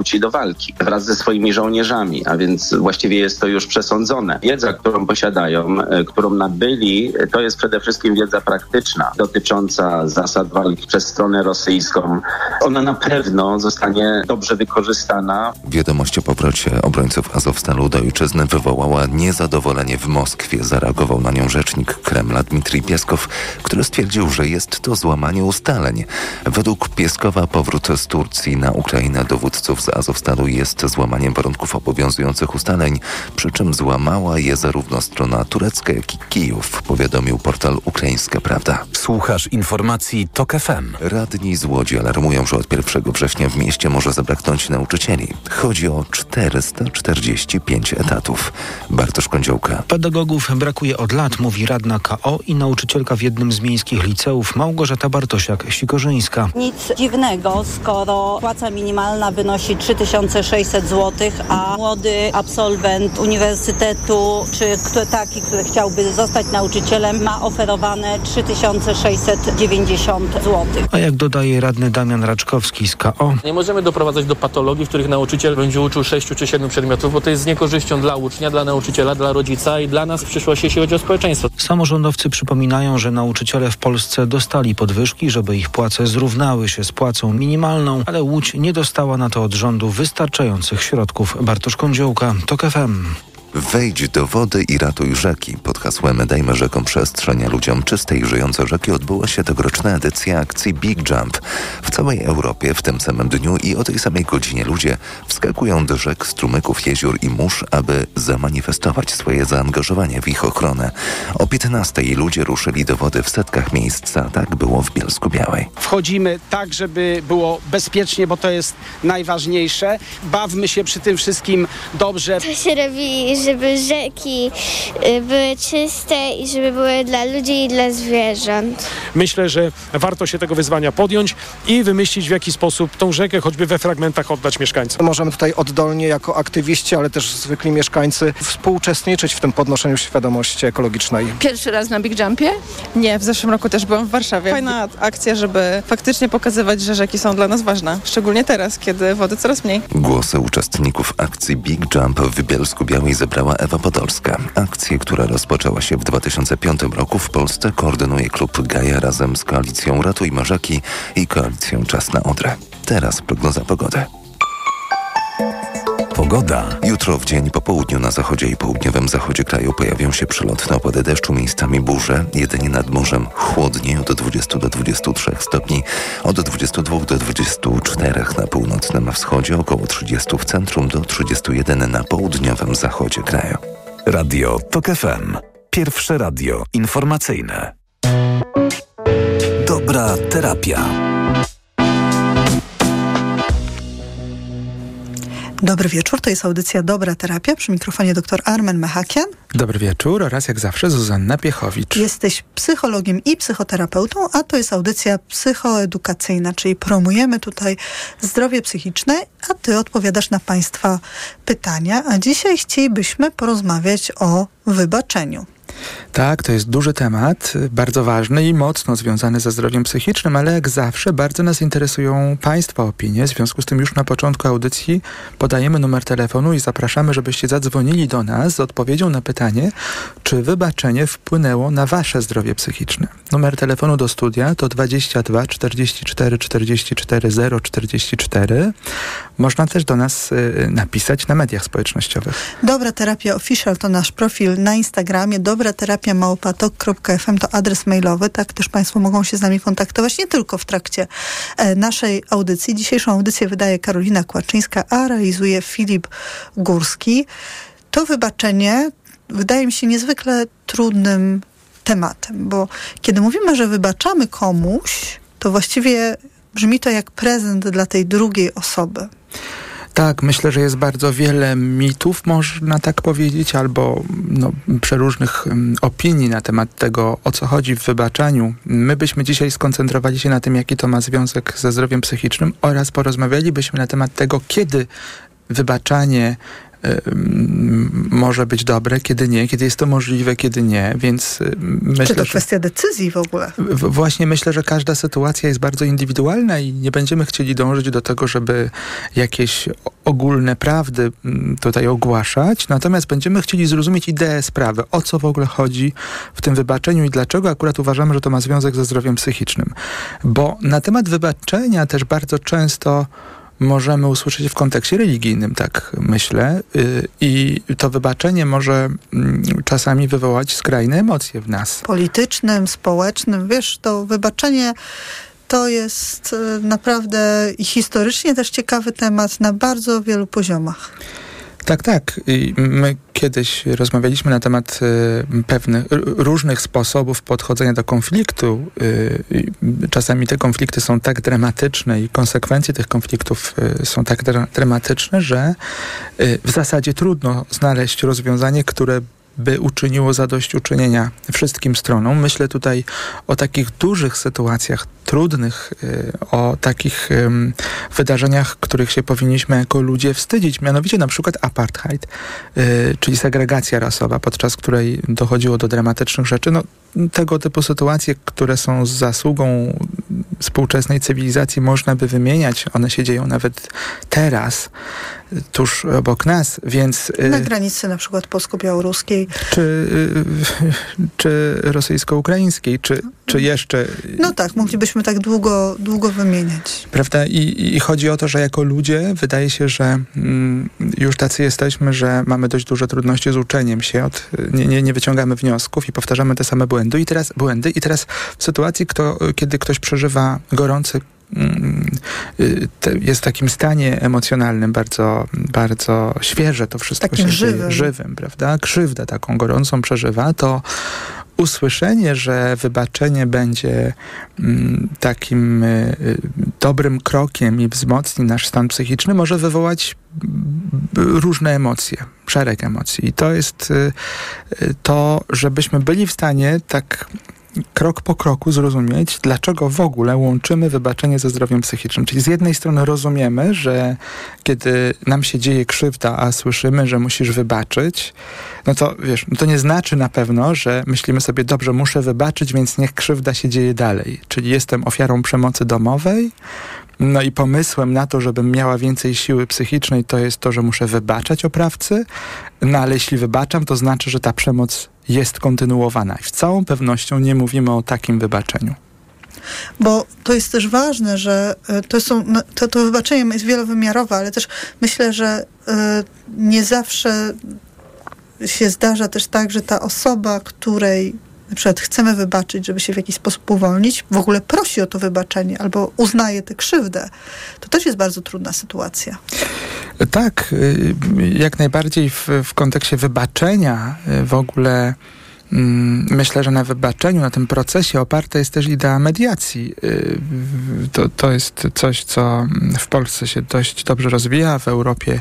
powróci do walki wraz ze swoimi żołnierzami, a więc właściwie jest to już przesądzone. Wiedza, którą posiadają, e, którą nabyli, to jest przede wszystkim wiedza praktyczna dotycząca zasad walki przez stronę rosyjską. Ona na pewno zostanie dobrze wykorzystana. Wiadomość o powrocie obrońców Azowstalu do ojczyzny wywołała niezadowolenie w Moskwie. Zareagował na nią rzecznik Kremla Dmitrij Pieskow, który stwierdził, że jest to złamanie ustaleń. Według Pieskowa powrót z Turcji na Ukrainę dowódców z Azowstalu jest złamaniem warunków obowiązujących ustaleń, przy czym złamała je zarówno strona turecka, jak i Kijów, powiadomił portal Ukraińska Prawda. Słuchasz informacji TOK FM. Radni z Łodzi alarmują, że od 1 września w mieście może zabraknąć nauczycieli. Chodzi o 445 etatów. Bartosz Kądziołka. Pedagogów brakuje od lat, mówi radna KO i nauczycielka w jednym z miejskich liceów Małgorzata Bartosiak-Sikorzyńska. Nic dziwnego, skoro płaca minimalna wynosi 3600 zł, a młody absolwent uniwersytetu, czy kto, taki, który chciałby zostać nauczycielem, ma oferowane 3690 zł. A jak dodaje radny Damian Raczkowski z KO, Nie możemy doprowadzać do patologii, w których nauczyciel będzie uczył 6 czy 7 przedmiotów, bo to jest z niekorzyścią dla ucznia, dla nauczyciela, dla rodzica i dla nas w przyszłości, jeśli chodzi o społeczeństwo. samorządowcy przypominają, że nauczyciele w Polsce dostali podwyżki, żeby ich płace zrównały się z płacą minimalną, ale Łódź nie dostała na to od rządu wystarczających środków. Bartosz Kądziołka, TOK FM. Wejdź do wody i ratuj rzeki. Pod hasłem Dajmy rzekom przestrzeń, a ludziom czystej żyjące rzeki odbyła się tegoroczna edycja akcji Big Jump. W całej Europie w tym samym dniu i o tej samej godzinie ludzie wskakują do rzek, strumyków, jezior i mórz, aby zamanifestować swoje zaangażowanie w ich ochronę. O 15 ludzie ruszyli do wody w setkach miejsc, a tak było w Bielsku Białej. Wchodzimy tak, żeby było bezpiecznie, bo to jest najważniejsze. Bawmy się przy tym wszystkim dobrze. To się robi, żeby rzeki y, były czyste i żeby były dla ludzi i dla zwierząt. Myślę, że warto się tego wyzwania podjąć i wymyślić w jaki sposób tą rzekę choćby we fragmentach oddać mieszkańcom. Możemy tutaj oddolnie jako aktywiści, ale też zwykli mieszkańcy współuczestniczyć w tym podnoszeniu świadomości ekologicznej. Pierwszy raz na Big Jumpie? Nie, w zeszłym roku też byłam w Warszawie. Fajna akcja, żeby faktycznie pokazywać, że rzeki są dla nas ważne. Szczególnie teraz, kiedy wody coraz mniej. Głosy uczestników akcji Big Jump w Bielsku Białej zebrała Ewa Podolska. Akcję, która rozpoczęła się w 2005 roku w Polsce koordynuje klub Gaja razem z koalicją Ratujmy Rzeki i koalicją Czas na Odrę. Teraz prognoza pogody. Pogoda. Jutro w dzień po południu na zachodzie i południowym zachodzie kraju pojawią się przelotne opady deszczu, miejscami burze. Jedynie nad morzem chłodniej od 20 do 23 stopni, od 22 do 24 na północnym wschodzie, około 30 w centrum do 31 na południowym zachodzie kraju. Radio TOK FM. Pierwsze radio informacyjne. Dobra terapia. Dobry wieczór, to jest audycja Dobra Terapia. Przy mikrofonie dr Armen Mechakian. Dobry wieczór oraz jak zawsze Zuzanna Piechowicz. Jesteś psychologiem i psychoterapeutą, a to jest audycja psychoedukacyjna, czyli promujemy tutaj zdrowie psychiczne, a ty odpowiadasz na Państwa pytania. A dzisiaj chcielibyśmy porozmawiać o wybaczeniu. Tak, to jest duży temat, bardzo ważny i mocno związany ze zdrowiem psychicznym, ale jak zawsze bardzo nas interesują Państwa opinie. W związku z tym już na początku audycji podajemy numer telefonu i zapraszamy, żebyście zadzwonili do nas z odpowiedzią na pytanie, czy wybaczenie wpłynęło na Wasze zdrowie psychiczne. Numer telefonu do studia to 22 44 44 044. Można też do nas y, napisać na mediach społecznościowych. Dobra Terapia Official to nasz profil na Instagramie. Dobra Terapia małpatok.fm to adres mailowy. Tak też Państwo mogą się z nami kontaktować nie tylko w trakcie e, naszej audycji. Dzisiejszą audycję wydaje Karolina Kłaczyńska, a realizuje Filip Górski. To wybaczenie wydaje mi się niezwykle trudnym tematem, bo kiedy mówimy, że wybaczamy komuś, to właściwie brzmi to jak prezent dla tej drugiej osoby. Tak, myślę, że jest bardzo wiele mitów, można tak powiedzieć, albo no, przeróżnych um, opinii na temat tego, o co chodzi w wybaczaniu. My byśmy dzisiaj skoncentrowali się na tym, jaki to ma związek ze zdrowiem psychicznym oraz porozmawialibyśmy na temat tego, kiedy wybaczanie może być dobre, kiedy nie, kiedy jest to możliwe, kiedy nie, więc y, myślę, Czy to kwestia decyzji w ogóle? Właśnie myślę, że każda sytuacja jest bardzo indywidualna i nie będziemy chcieli dążyć do tego, żeby jakieś ogólne prawdy mm, tutaj ogłaszać, natomiast będziemy chcieli zrozumieć ideę sprawy, o co w ogóle chodzi w tym wybaczeniu i dlaczego akurat uważamy, że to ma związek ze zdrowiem psychicznym. Bo na temat wybaczenia też bardzo często możemy usłyszeć w kontekście religijnym, tak myślę. Y, I to wybaczenie może mm, czasami wywołać skrajne emocje w nas. Politycznym, społecznym. Wiesz, to wybaczenie to jest y, naprawdę i historycznie też ciekawy temat na bardzo wielu poziomach. Tak, tak. I my kiedyś rozmawialiśmy na temat y, pewnych, różnych sposobów podchodzenia do konfliktu. Y, czasami te konflikty są tak dramatyczne i konsekwencje tych konfliktów y, są tak dra dramatyczne, że y, w zasadzie trudno znaleźć rozwiązanie, które by uczyniło zadośćuczynienia wszystkim stronom. Myślę tutaj o takich dużych sytuacjach, trudnych, y, o takich wydarzeniach, których się powinniśmy jako ludzie wstydzić, mianowicie na przykład apartheid, y, czyli segregacja rasowa, podczas której dochodziło do dramatycznych rzeczy. No, tego typu sytuacje, które są z zasługą współczesnej cywilizacji, można by wymieniać. One się dzieją nawet teraz, tuż obok nas, więc... Y, na granicy na przykład polsko-białoruskiej. Czy, y, czy rosyjsko-ukraińskiej, czy, czy jeszcze... No tak, moglibyśmy tak długo, długo wymieniać. Prawda? I, I chodzi o to, że jako ludzie wydaje się, że mm, już tacy jesteśmy, że mamy dość duże trudności z uczeniem się, od, nie, nie, nie wyciągamy wniosków i powtarzamy te same błędy. I teraz, błędy. I teraz w sytuacji, kto, kiedy ktoś przeżywa gorący mm, y, jest w takim stanie emocjonalnym bardzo, bardzo świeże to wszystko takim się żywym. Dzieje, żywym, prawda? Krzywdę taką gorącą przeżywa, to usłyszenie, że wybaczenie będzie mm, takim y, dobrym krokiem i wzmocni nasz stan psychiczny, może wywołać różne emocje, szereg emocji. I to jest y, y, to, żebyśmy byli w stanie tak krok po kroku zrozumieć, dlaczego w ogóle łączymy wybaczenie ze zdrowiem psychicznym. Czyli z jednej strony rozumiemy, że kiedy nam się dzieje krzywda, a słyszymy, że musisz wybaczyć, no to wiesz, no to nie znaczy na pewno, że myślimy sobie, dobrze, muszę wybaczyć, więc niech krzywda się dzieje dalej. Czyli jestem ofiarą przemocy domowej, no i pomysłem na to, żebym miała więcej siły psychicznej, to jest to, że muszę wybaczać oprawcy, no ale jeśli wybaczam, to znaczy, że ta przemoc jest kontynuowana. I z całą pewnością nie mówimy o takim wybaczeniu. Bo to jest też ważne, że e, to, są, no, to, to wybaczenie jest wielowymiarowe, ale też myślę, że y, nie zawsze się zdarza też tak, że ta osoba, której na przykład chcemy wybaczyć, żeby się w jakiś sposób uwolnić, w ogóle prosi o to wybaczenie albo uznaje tę krzywdę, to też jest bardzo trudna sytuacja. Tak, y, jak najbardziej w, w kontekście wybaczenia y, w ogóle mm, Myślę, że na wybaczeniu, na tym procesie oparta jest też idea mediacji. Y, to, to jest coś, co w Polsce się dość dobrze rozwija, w Europie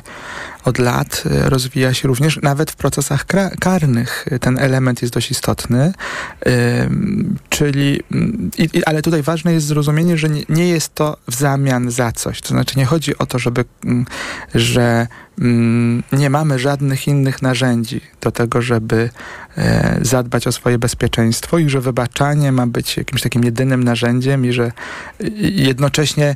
od lat e, rozwija się również, nawet w procesach karnych ten element jest dość istotny. Czyli, mm, ale tutaj ważne jest zrozumienie, że nie, nie, jest to w zamian za coś. To znaczy nie chodzi o to, żeby, mm, że mm, nie mamy żadnych innych narzędzi do tego, żeby e, zadbać o swoje bezpieczeństwo i że wybaczanie ma być jakimś takim jedynym narzędziem i że jednocześnie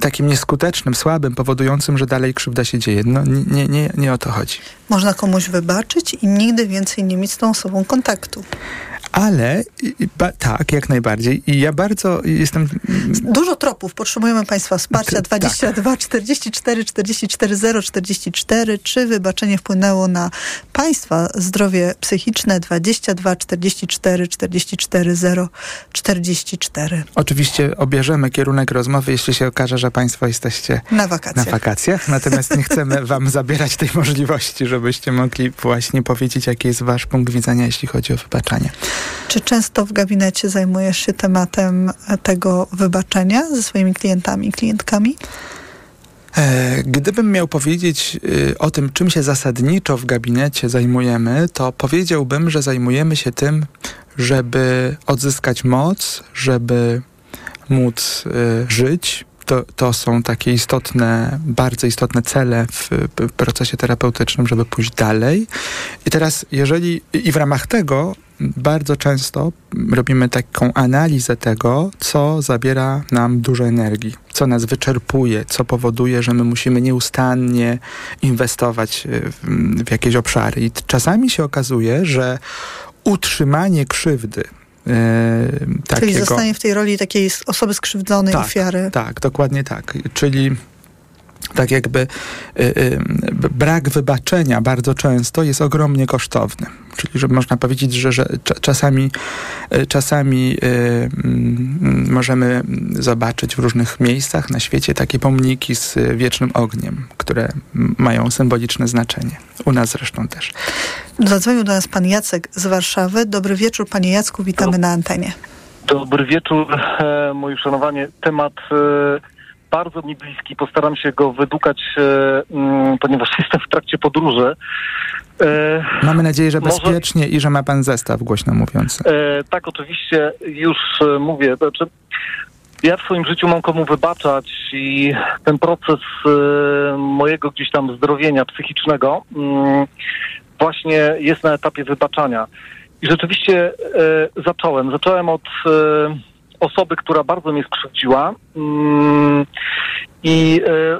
takim nieskutecznym, słabym, powodującym, że dalej krzywda się dzieje. No, nie, nie, nie o to chodzi. Można komuś wybaczyć i nigdy więcej nie mieć z tą osobą kontaktu. Ale ba, tak, jak najbardziej. I ja bardzo jestem. Dużo tropów. Potrzebujemy Państwa wsparcia. 22 tak. 44 44 0 44. Czy wybaczenie wpłynęło na Państwa zdrowie psychiczne? 22 44 44 0 44. Oczywiście obierzemy kierunek rozmowy, jeśli się okaże, że Państwo jesteście na wakacjach. Na wakacjach. Natomiast nie chcemy Wam zabierać tej możliwości, żebyście mogli właśnie powiedzieć, jaki jest Wasz punkt widzenia, jeśli chodzi o wybaczanie. Czy często w gabinecie zajmujesz się tematem tego wybaczenia ze swoimi klientami klientkami? E, gdybym miał powiedzieć y, o tym, czym się zasadniczo w gabinecie zajmujemy, to powiedziałbym, że zajmujemy się tym, żeby odzyskać moc, żeby móc żyć, to, to są takie istotne, bardzo istotne cele w, w procesie terapeutycznym, żeby pójść dalej. I teraz, jeżeli i w ramach tego bardzo często robimy taką analizę tego, co zabiera nam dużo energii, co nas wyczerpuje, co powoduje, że my musimy nieustannie inwestować w, w jakieś obszary. I czasami się okazuje, że utrzymanie krzywdy, E, Czyli zostanie w tej roli takiej osoby skrzywdzonej, tak, ofiary. Tak, dokładnie tak. Czyli tak jakby y, y, brak wybaczenia bardzo często jest ogromnie kosztowny. Czyli, że można powiedzieć, że, że czasami, czasami y, możemy zobaczyć w różnych miejscach na świecie takie pomniki z wiecznym ogniem, które mają symboliczne znaczenie. U nas zresztą też. Zadzwonił do nas pan Jacek z Warszawy. Dobry wieczór, panie Jacku, witamy na antenie. Dobry wieczór, e, moje szanowanie. Temat e, bardzo mi bliski. Postaram się go wydukać, e, mm, ponieważ jestem w trakcie podróży. E, Mamy nadzieję, że bezpiecznie może... i że ma pan zestaw głośno mówiący. E, tak, oczywiście już e, mówię. Znaczy, ja w swoim życiu mam komu wybaczać i ten proces e, mojego gdzieś tam zdrowienia psychicznego mm, właśnie jest na etapie wybaczania. I rzeczywiście e, zacząłem. Zacząłem od osoby, która bardzo mnie skrzywdziła. Mm, I e,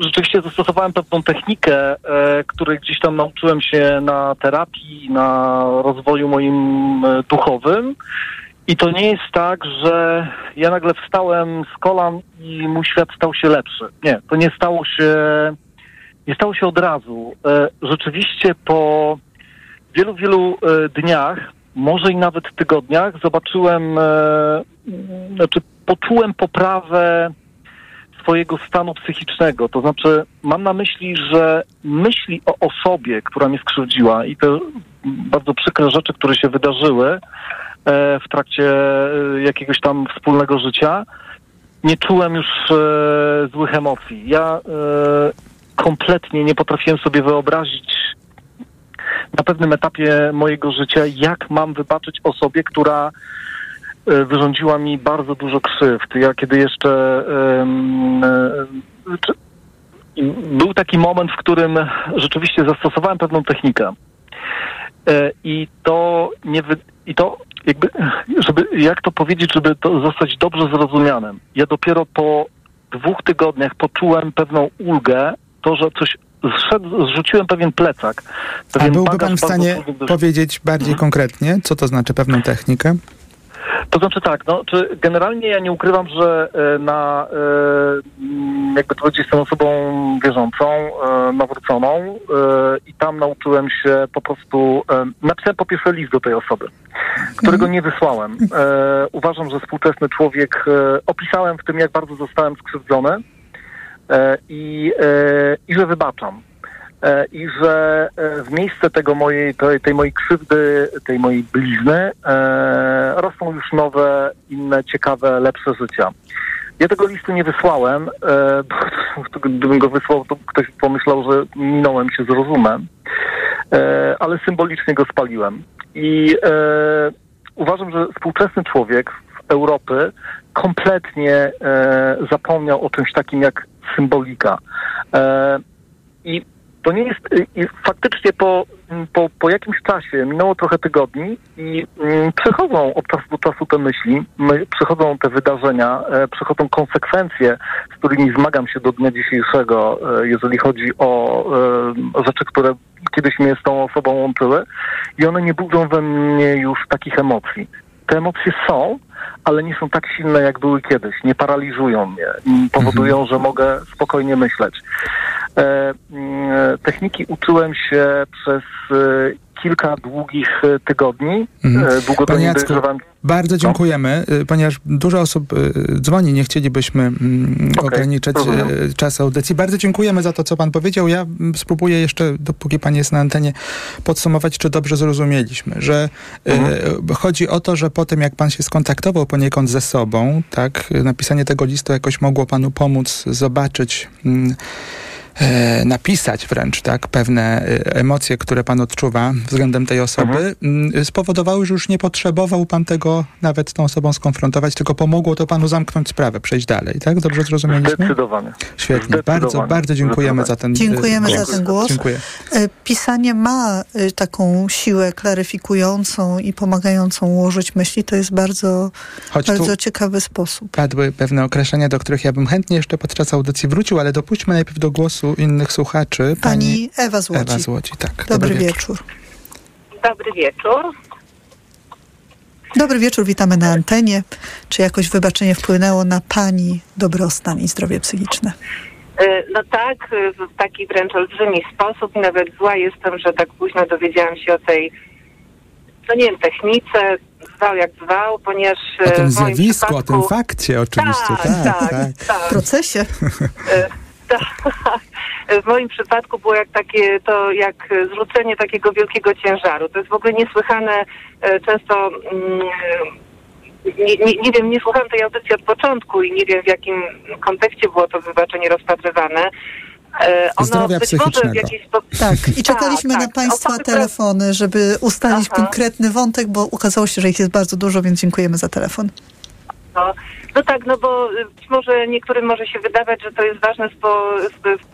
rzeczywiście zastosowałem pewną technikę, e, której gdzieś tam nauczyłem się na terapii, na rozwoju moim e, duchowym. I to nie jest tak, że ja nagle wstałem z kolan i mój świat stał się lepszy. Nie, to nie stało się, nie stało się od razu. Rzeczywiście po wielu, wielu dniach może i nawet tygodniach zobaczyłem, e, znaczy poczułem poprawę swojego stanu psychicznego. To znaczy, mam na myśli, że myśli o osobie, która mnie skrzywdziła i te bardzo przykre rzeczy, które się wydarzyły e, w trakcie e, jakiegoś tam wspólnego życia, nie czułem już e, złych emocji. Ja e, kompletnie nie potrafiłem sobie wyobrazić na pewnym etapie mojego życia, jak mam wybaczyć osobie, która e, wyrządziła mi bardzo dużo krzywd. Ja kiedy jeszcze um, był taki moment, w którym rzeczywiście zastosowałem pewną technikę. E, I to nie wy, i to jakby, żeby, jak to powiedzieć, żeby to zostać dobrze zrozumianym. Ja dopiero po dwóch tygodniach poczułem pewną ulgę, to, że coś zszedł, zrzuciłem pewien plecak. Pewien A byłby pan w stanie powiedzieć bardziej mhm. konkretnie, co to znaczy pewną technikę? To znaczy tak, no, czy generalnie ja nie ukrywam, że e, na e, jakby to powiedzieć, jestem osobą wierzącą, e, nawróconą i tam nauczyłem się po prostu, napisałem po pierwsze list do tej osoby, którego nie wysłałem. Uważam, że współczesny człowiek, opisałem w tym, jak bardzo zostałem skrzywdzony, i, e, i że wybaczam. E, I że w miejsce tego mojej, tej, tej mojej krzywdy, tej mojej blizny rosną już nowe, inne, ciekawe, lepsze życia. Ja tego listu nie wysłałem, gdybym go wysłał, to ktoś pomyślał, że minąłem się z rozumem, ale symbolicznie go spaliłem. I uważam, że współczesny człowiek Europy kompletnie zapomniał o czymś takim jak symbolika. E, I to nie jest, i faktycznie po, po, po jakimś czasie, minęło trochę tygodni i mm, przychodzą od czasu do czasu te myśli, my, przychodzą te wydarzenia, e, przychodzą konsekwencje, z którymi zmagam się do dnia dzisiejszego, e, jeżeli chodzi o e, rzeczy, które kiedyś mnie z tą osobą łączyły i one nie budzą we mnie już takich emocji. Te emocje są, ale nie są tak silne, jak były kiedyś. Nie paraliżują mnie. Powodują, mhm. że mogę spokojnie myśleć. E, mm, techniki uczyłem się przez e, kilka długich e, tygodni. Mhm. Długo Panie Jacku, bardzo no. dziękujemy, no. ponieważ dużo osób dzwoni, nie chcielibyśmy mm, okay, ograniczyć rozumiem. czas audycji. Bardzo dziękujemy za to, co pan powiedział. Ja mm, spróbuję jeszcze, dopóki pan jest na antenie, podsumować, czy dobrze zrozumieliśmy, że mhm. chodzi o to, że po tym, jak pan się skontaktował poniekąd ze sobą, tak, napisanie tego listu jakoś mogło panu pomóc zobaczyć e, napisać wręcz, tak, pewne e, emocje, które pan odczuwa względem tej osoby, mhm. spowodowały, że już nie potrzebował pan tego nawet z tą osobą skonfrontować, tylko pomogło to panu zamknąć sprawę, przejść dalej, tak? Dobrze zrozumieliśmy? Zdecydowanie. Świetnie. Zdecydowanie. Bardzo, bardzo dziękujemy za ten Dziękujemy głos. za ten głos. Dziękuję. Pisanie ma taką siłę klaryfikującą i pomagającą ułożyć myśli. To jest bardzo, Choć bardzo ciekawy sposób. Padły pewne określenia, do których ja bym chętnie jeszcze podczas audycji wrócił, ale dopuśćmy najpierw do głosu innych słuchaczy. Pani, Pani Ewa z Łodzi. Ewa z Łodzi, tak. Dobry, Dobry wieczór. wieczór. Dobry wieczór. Dobry wieczór, witamy na antenie. Czy jakoś wybaczenie wpłynęło na Pani dobrostan i zdrowie psychiczne? No tak, w taki wręcz olbrzymi sposób. Nawet zła jestem, że tak późno dowiedziałam się o tej, no nie wiem, technice, zwał jak zwał, ponieważ... O tym zjawisku, przypadku... o tym fakcie oczywiście, tak, tak. tak, tak. tak. W procesie. tak. W moim przypadku było jak takie, to jak zrzucenie takiego wielkiego ciężaru. To jest w ogóle niesłychane, często... Mm, nie, nie, nie wiem, nie słuchałam tej audycji od początku i nie wiem w jakim kontekście było to wybaczenie rozpatrywane. Ono Zdrowia psychicznego. Sposób... Tak, i czekaliśmy tak, na tak. Państwa Osoby, telefony, żeby ustalić Aha. konkretny wątek, bo ukazało się, że ich jest bardzo dużo, więc dziękujemy za telefon. No, no tak, no bo być może niektórym może się wydawać, że to jest ważne z, po, z, z,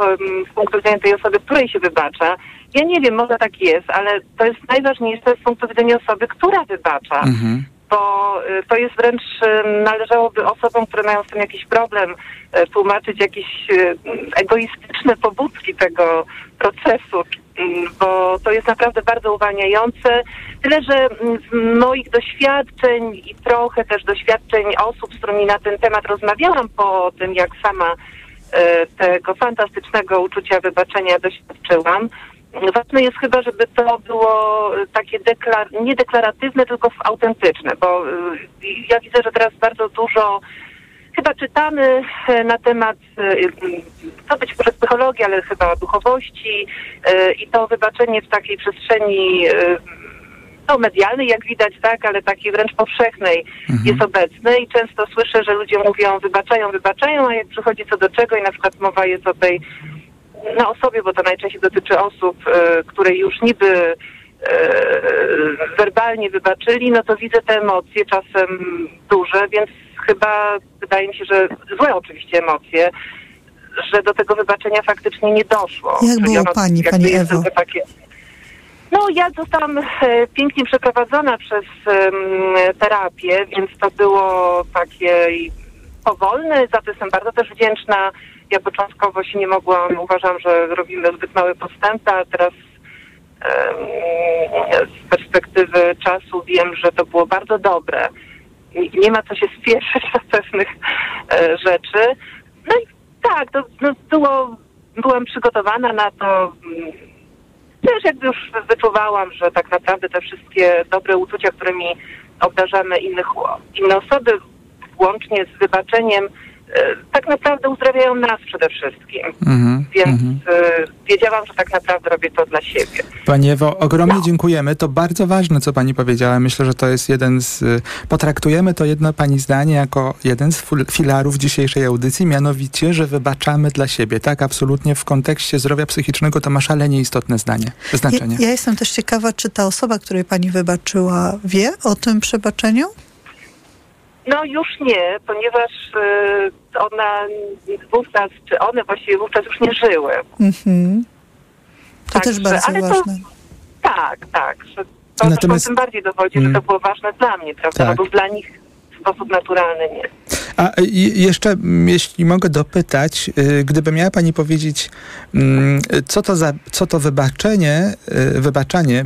z punktu widzenia tej osoby, której się wybacza. Ja nie wiem, może tak jest, ale to jest najważniejsze z punktu widzenia osoby, która wybacza. Mhm bo to jest wręcz, należałoby osobom, które mają z tym jakiś problem, tłumaczyć jakieś egoistyczne pobudki tego procesu, bo to jest naprawdę bardzo uwalniające. Tyle, że z moich doświadczeń i trochę też doświadczeń osób, z którymi na ten temat rozmawiałam po tym, jak sama tego fantastycznego uczucia wybaczenia doświadczyłam, Ważne jest chyba, żeby to było takie deklar- nie deklaratywne, tylko autentyczne, bo ja widzę, że teraz bardzo dużo chyba czytamy na temat, to być może psychologii, ale chyba duchowości i to wybaczenie w takiej przestrzeni no, medialnej, jak widać, tak, ale takiej wręcz powszechnej mhm. jest obecne i często słyszę, że ludzie mówią wybaczają, wybaczają, a jak przychodzi co do czego i na przykład mowa jest o tej na osobie, bo to najczęściej dotyczy osób, e, które już niby e, werbalnie wybaczyli, no to widzę te emocje czasem duże, więc chyba wydaje mi się, że złe oczywiście emocje, że do tego wybaczenia faktycznie nie doszło. Jak było ono, pani, pani Ewo? Takie... No, ja zostałam e, pięknie przeprowadzona przez terapię, więc to było takie powolne, za to jestem bardzo też wdzięczna ja początkowo się nie mogłam, uważam, że robimy zbyt małe postępy, a teraz z perspektywy czasu wiem, że to było bardzo dobre. Nie ma co się spieszyć do pewnych e, rzeczy. No i tak, to no, było, byłam przygotowana na to. Też jakby już wyczuwałam, że tak naprawdę te wszystkie dobre uczucia, którymi obdarzamy innych, inne osoby, łącznie z wybaczeniem, tak naprawdę uzdrawiają nas przede wszystkim. Mm-hmm, Więc mm-hmm. wiedziałam, że tak naprawdę robię to dla siebie. Pani Ewo, ogromnie no. dziękujemy. To bardzo ważne, co pani powiedziała. Myślę, że to jest jeden z... Potraktujemy to jedno pani zdanie jako jeden z filarów dzisiejszej audycji, mianowicie, że wybaczamy dla siebie. Tak, absolutnie w kontekście zdrowia psychicznego to ma szalenie istotne zdanie, znaczenie. Ja, ja jestem też ciekawa, czy ta osoba, której pani wybaczyła, wie o tym przebaczeniu? No już nie, ponieważ y, ona wówczas, czy one właściwie wówczas już nie żyły. Mhm. To tak, też bardzo ale ważne. To, tak, tak. Że to Natomiast... tym bardziej dowodzi, mm. że to było ważne dla mnie, prawda? Tak. Bo dla nich w sposób naturalny nie. A jeszcze, jeśli mogę dopytać, y, gdyby miała Pani powiedzieć, mm, co to, za, co to wybaczenie, y, wybaczanie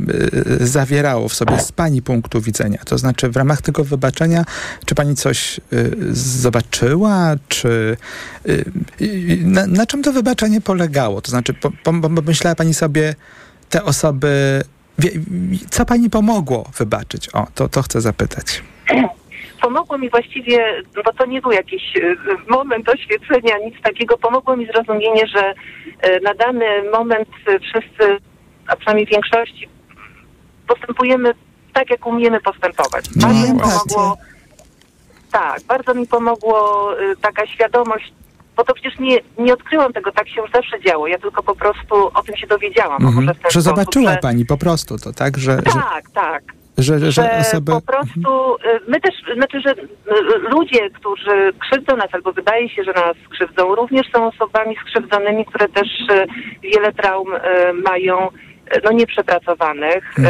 zawierało w sobie z Pani punktu widzenia? To znaczy, w ramach tego wybaczenia, czy Pani coś zobaczyła, czy na, na czym to wybaczenie polegało? To znaczy, pomyślała Pani sobie, te osoby, co Pani pomogło wybaczyć? O, to, to chcę zapytać pomogło mi właściwie, bo to nie był jakiś e, moment oświecenia, nic takiego, pomogło mi zrozumienie, że e, na dany moment wszyscy, a przynajmniej w większości, postępujemy tak, jak umiemy postępować. No bardzo mi pomogło, tak, bardzo mi pomogło e, taka świadomość bo to przecież nie, nie odkryłam tego, tak się już zawsze działo. Ja tylko po prostu o tym się dowiedziałam. Mhm. Że zobaczyła że... pani po prostu to, tak? Że, że, Tak, tak. Że, że, Że osoby... po prostu y, my też, znaczy, że y, ludzie, którzy krzywdzą nas albo wydaje się, że nas krzywdzą, również są osobami skrzywdzonymi, które też y, wiele traum mają no nieprzepracowanych. Y,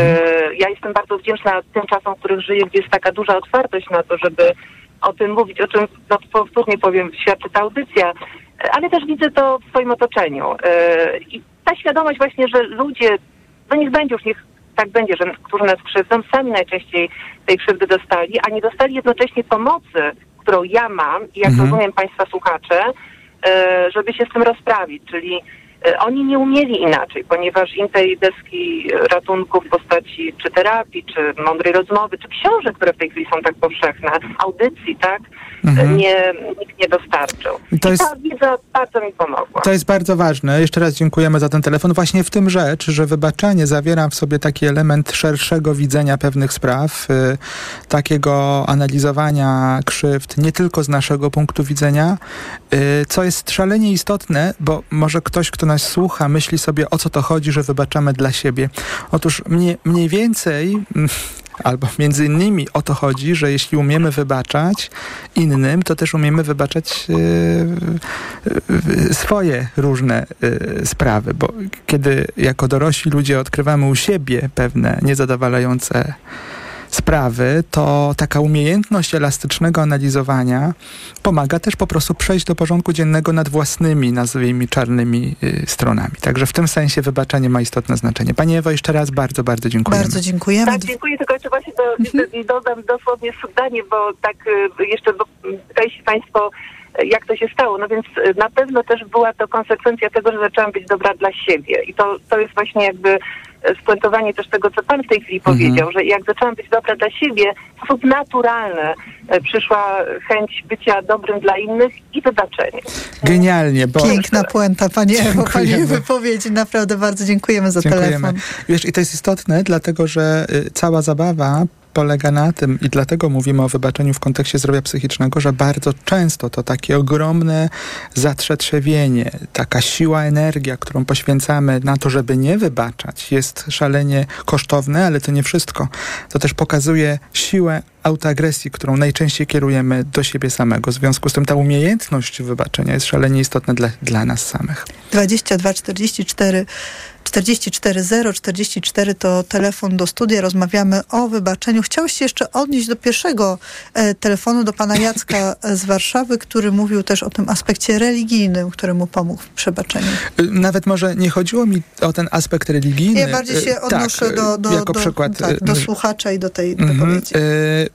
Ja jestem bardzo wdzięczna tym czasom, w których żyję, gdzie jest taka duża otwartość na to, żeby o tym mówić, o czym no, powtórnie powiem, świadczy ta audycja, ale też widzę to w swoim otoczeniu. I ta świadomość właśnie, że ludzie, no niech będzie już, niech tak będzie, że którzy nas krzywdzą, sami najczęściej tej krzywdy dostali, a nie dostali jednocześnie pomocy, którą ja mam i jak Mhm. rozumiem Państwa słuchacze, e, żeby się z tym rozprawić, czyli oni nie umieli inaczej, ponieważ im tej deski ratunku w postaci czy terapii, czy mądrej rozmowy, czy książek, które w tej chwili są tak powszechne, audycji, tak, Mhm. nie, nikt nie dostarczył. To I jest- ta wiedza bardzo mi pomogła. To jest bardzo ważne. Jeszcze raz dziękujemy za ten telefon. Właśnie w tym rzecz, że wybaczenie zawiera w sobie taki element szerszego widzenia pewnych spraw, y, takiego analizowania krzywd nie tylko z naszego punktu widzenia, y, co jest szalenie istotne, bo może ktoś, kto nas słucha, myśli sobie o co to chodzi, że wybaczamy dla siebie. Otóż mniej, mniej więcej. Albo między innymi o to chodzi, że jeśli umiemy wybaczać innym, to też umiemy wybaczać e, e, swoje różne e, sprawy, bo kiedy jako dorośli ludzie odkrywamy u siebie pewne niezadowalające sprawy, to taka umiejętność elastycznego analizowania pomaga też po prostu przejść do porządku dziennego nad własnymi, nazwijmy czarnymi y, stronami. Także w tym sensie wybaczenie ma istotne znaczenie. Pani Ewo, jeszcze raz bardzo, bardzo dziękuję. Bardzo dziękujemy. Tak, dziękuję, tylko jeszcze właśnie do, dodam dosłownie zdanie, bo tak y, jeszcze bo, pytali się Państwo, y, jak to się stało. No więc y, na pewno też była to konsekwencja tego, że zaczęłam być dobra dla siebie. I to, to jest właśnie jakby spuentowanie też tego, co Pan w tej chwili Mhm. powiedział, że jak zaczęłam być dobra dla siebie, w sposób naturalny y, przyszła chęć bycia dobrym dla innych i wybaczenie. Genialnie, bo... Piękna puenta, Pani Ewo, Pani wypowiedzi. Naprawdę bardzo dziękujemy za Dziękujemy. telefon. Wiesz, i to jest istotne, dlatego że y, cała zabawa polega na tym i dlatego mówimy o wybaczeniu w kontekście zdrowia psychicznego, że bardzo często to takie ogromne zatrzetrzewienie, taka siła, energia, którą poświęcamy na to, żeby nie wybaczać, jest szalenie kosztowne, ale to nie wszystko. To też pokazuje siłę autoagresji, którą najczęściej kierujemy do siebie samego. W związku z tym ta umiejętność wybaczenia jest szalenie istotna dla, dla nas samych. 22 44 44 0 44 to telefon do studia. Rozmawiamy o wybaczeniu. Chciałeś się jeszcze odnieść do pierwszego e, telefonu do pana Jacka z Warszawy, który mówił też o tym aspekcie religijnym, który mu pomógł w przebaczeniu. Y, Nawet może nie chodziło mi o ten aspekt religijny. Ja bardziej się Y, odnoszę tak, do, do, do, przykład. tak, do słuchacza i do tej Mhm. wypowiedzi. Y,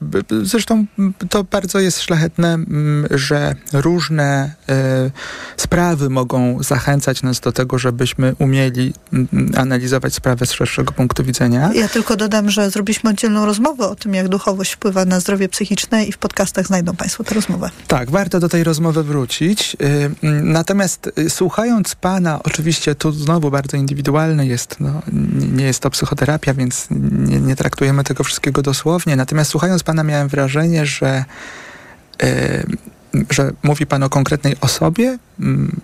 b- Zresztą to bardzo jest szlachetne, m, że różne y, sprawy mogą zachęcać nas do tego, żebyśmy umieli m, analizować sprawę z szerszego punktu widzenia. Ja tylko dodam, że zrobiliśmy oddzielną rozmowę o tym, jak duchowość wpływa na zdrowie psychiczne i w podcastach znajdą Państwo tę rozmowę. Tak, warto do tej rozmowy wrócić. Y, mm, Natomiast y, słuchając pana, oczywiście tu znowu bardzo indywidualny jest, no, nie- nie jest to psychoterapia, więc nie, nie traktujemy tego wszystkiego dosłownie. Natomiast słuchając pana miałem wrażenie, że y, że mówi pan o konkretnej osobie. Mm,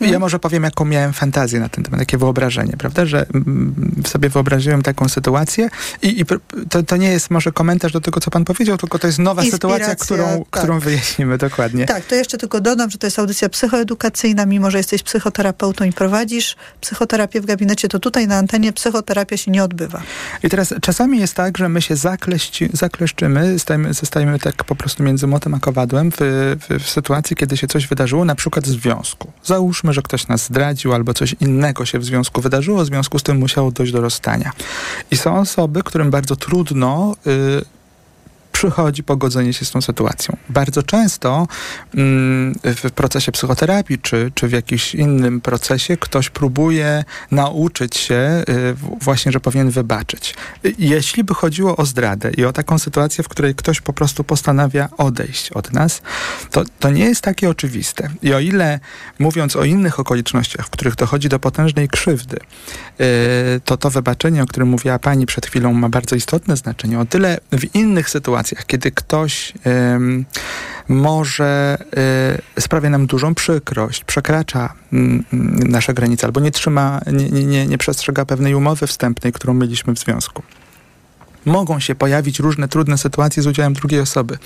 Ja może powiem, jaką miałem fantazję na ten temat, jakie wyobrażenie, prawda? Że mm, sobie wyobraziłem taką sytuację i, i to, to nie jest może komentarz do tego, co pan powiedział, tylko to jest nowa sytuacja, Inspiracja, którą, tak. którą wyjaśnimy dokładnie. Tak, to jeszcze tylko dodam, że to jest audycja psychoedukacyjna, mimo że jesteś psychoterapeutą i prowadzisz psychoterapię w gabinecie, to tutaj na antenie psychoterapia się nie odbywa. I teraz czasami jest tak, że my się zakleści, zakleszczymy, stajemy, zostajemy tak po prostu między młotem a kowadłem w, w, w sytuacji, kiedy się coś wydarzyło, na przykład w związku. Załóżmy, że ktoś nas zdradził albo coś innego się w związku wydarzyło, w związku z tym musiało dojść do rozstania. I są osoby, którym bardzo trudno y, przychodzi pogodzenie się z tą sytuacją. Bardzo często mm, w procesie psychoterapii czy, czy w jakimś innym procesie ktoś próbuje nauczyć się y, właśnie, że powinien wybaczyć. Jeśli by chodziło o zdradę i o taką sytuację, w której ktoś po prostu postanawia odejść od nas, to, to nie jest takie oczywiste. I o ile mówiąc o innych okolicznościach, w których dochodzi do potężnej krzywdy, y, to to wybaczenie, o którym mówiła pani przed chwilą, ma bardzo istotne znaczenie. O tyle w innych sytuacjach, sytuacjach, kiedy ktoś może y, sprawia nam dużą przykrość, przekracza y, nasze granice albo nie trzyma, nie, nie, nie przestrzega pewnej umowy wstępnej, którą mieliśmy w związku. Mogą się pojawić różne trudne sytuacje z udziałem drugiej osoby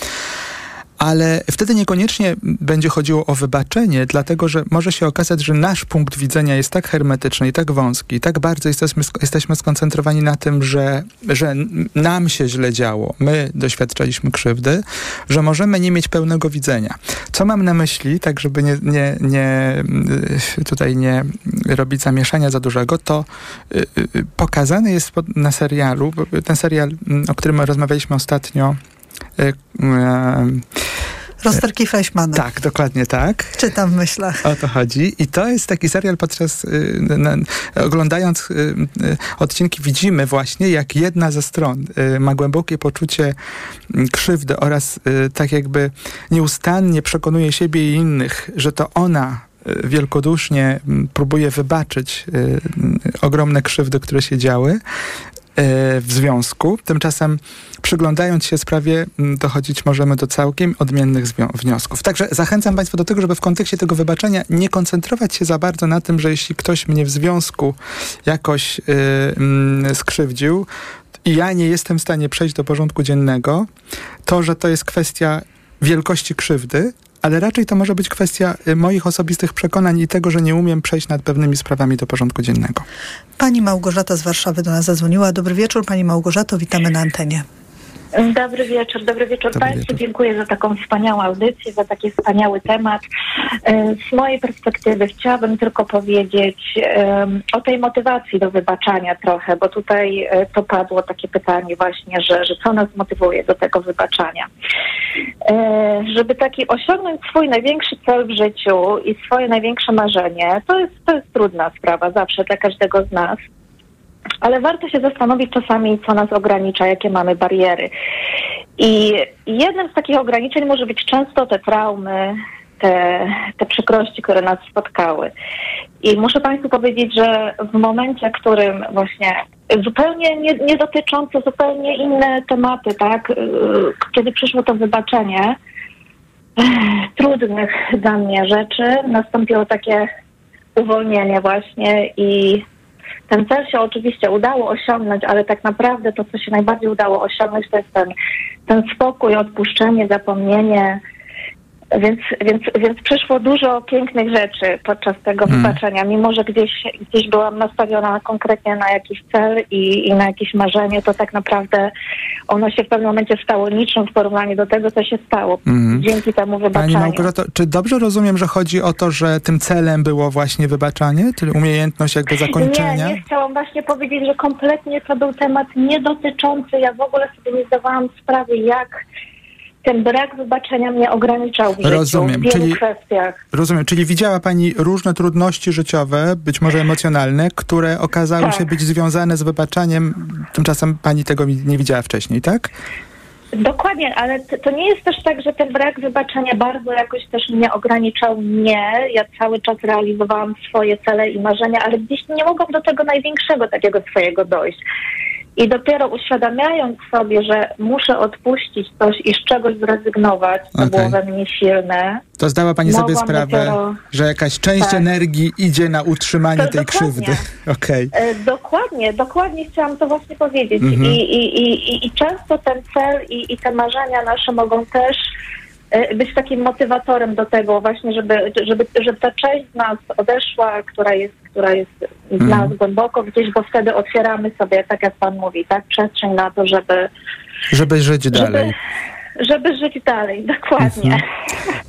ale wtedy niekoniecznie będzie chodziło o wybaczenie, dlatego że może się okazać, że nasz punkt widzenia jest tak hermetyczny i tak wąski, tak bardzo jesteśmy, jesteśmy skoncentrowani na tym, że, że nam się źle działo, my doświadczaliśmy krzywdy, że możemy nie mieć pełnego widzenia. Co mam na myśli, tak żeby nie, nie, nie tutaj nie robić zamieszania za dużego, to y, y, pokazany jest na serialu, ten serial, o którym rozmawialiśmy ostatnio, Rozterki Fleischmana. Tak, dokładnie tak. Czytam w myślach. O to chodzi. I to jest taki serial, podczas y, na, oglądając y, y, odcinki widzimy właśnie, jak jedna ze stron y, ma głębokie poczucie mm, krzywdy oraz y, tak jakby nieustannie przekonuje siebie i innych, że to ona y, wielkodusznie mm, próbuje wybaczyć ogromne krzywdy, które się działy, w związku. Tymczasem przyglądając się sprawie dochodzić możemy do całkiem odmiennych wniosków. Także zachęcam Państwa do tego, żeby w kontekście tego wybaczenia nie koncentrować się za bardzo na tym, że jeśli ktoś mnie w związku jakoś yy, yy, skrzywdził, i ja nie jestem w stanie przejść do porządku dziennego, to, że to jest kwestia wielkości krzywdy, ale raczej to może być kwestia y, moich osobistych przekonań i tego, że nie umiem przejść nad pewnymi sprawami do porządku dziennego. Pani Małgorzata z Warszawy do nas zadzwoniła. Dobry wieczór, Pani Małgorzato, witamy na antenie. Dobry wieczór, dobry wieczór dobry Państwu. Wieczór. Dziękuję za taką wspaniałą audycję, za taki wspaniały temat. E, z mojej perspektywy chciałabym tylko powiedzieć o tej motywacji do wybaczania trochę, bo tutaj e, to padło takie pytanie właśnie, że, że co nas motywuje do tego wybaczania. E, żeby taki osiągnąć swój największy cel w życiu i swoje największe marzenie, to jest, to jest trudna sprawa zawsze dla każdego z nas ale warto się zastanowić czasami, co nas ogranicza, jakie mamy bariery. I jednym z takich ograniczeń może być często te traumy, te, te przykrości, które nas spotkały. I muszę Państwu powiedzieć, że w momencie, w którym właśnie zupełnie nie, nie dotyczące zupełnie inne tematy, tak, y, kiedy przyszło to wybaczenie trudnych dla mnie rzeczy, nastąpiło takie uwolnienie właśnie i ten cel się oczywiście udało osiągnąć, ale tak naprawdę to, co się najbardziej udało osiągnąć, to jest ten, ten spokój, odpuszczenie, zapomnienie, więc, więc, więc przyszło dużo pięknych rzeczy podczas tego hmm. wybaczenia. Mimo, że gdzieś, gdzieś byłam nastawiona konkretnie na jakiś cel i, i na jakieś marzenie, to tak naprawdę ono się w pewnym momencie stało niczym w porównaniu do tego, co się stało. Hmm. Dzięki temu wybaczeniu. Pani Małgorzato, czy dobrze rozumiem, że chodzi o to, że tym celem było właśnie wybaczanie? Czyli umiejętność jakby zakończenia? Nie, nie chciałam właśnie powiedzieć, że kompletnie to był temat nie dotyczący, ja w ogóle sobie nie zdawałam sprawy, jak ten brak wybaczenia mnie ograniczał w życiu, rozumiem. w wielu czyli, kwestiach. Rozumiem, czyli widziała Pani różne trudności życiowe, być może emocjonalne, które okazały tak. się być związane z wybaczaniem, tymczasem Pani tego nie widziała wcześniej, tak? Dokładnie, ale to nie jest też tak, że ten brak wybaczenia bardzo jakoś też mnie ograniczał. Nie, ja cały czas realizowałam swoje cele i marzenia, ale gdzieś nie mogłam do tego największego takiego swojego dojść. I dopiero uświadamiając sobie, że muszę odpuścić coś i z czegoś zrezygnować, co okay. było we mnie silne. To zdała Pani sobie sprawę, dopiero... że jakaś część tak. energii idzie na utrzymanie to tej dokładnie. krzywdy. Okay. E, dokładnie, dokładnie chciałam to właśnie powiedzieć. -hmm. I, i, i, I często ten cel i, i te marzenia nasze mogą też być takim motywatorem do tego właśnie, żeby, żeby, żeby ta część z nas odeszła, która jest, która jest z nas mm. głęboko gdzieś, bo wtedy otwieramy sobie, tak jak pan mówi, tak, przestrzeń na to, żeby... Żeby żyć żeby, dalej. Żeby żyć dalej, dokładnie. Mhm.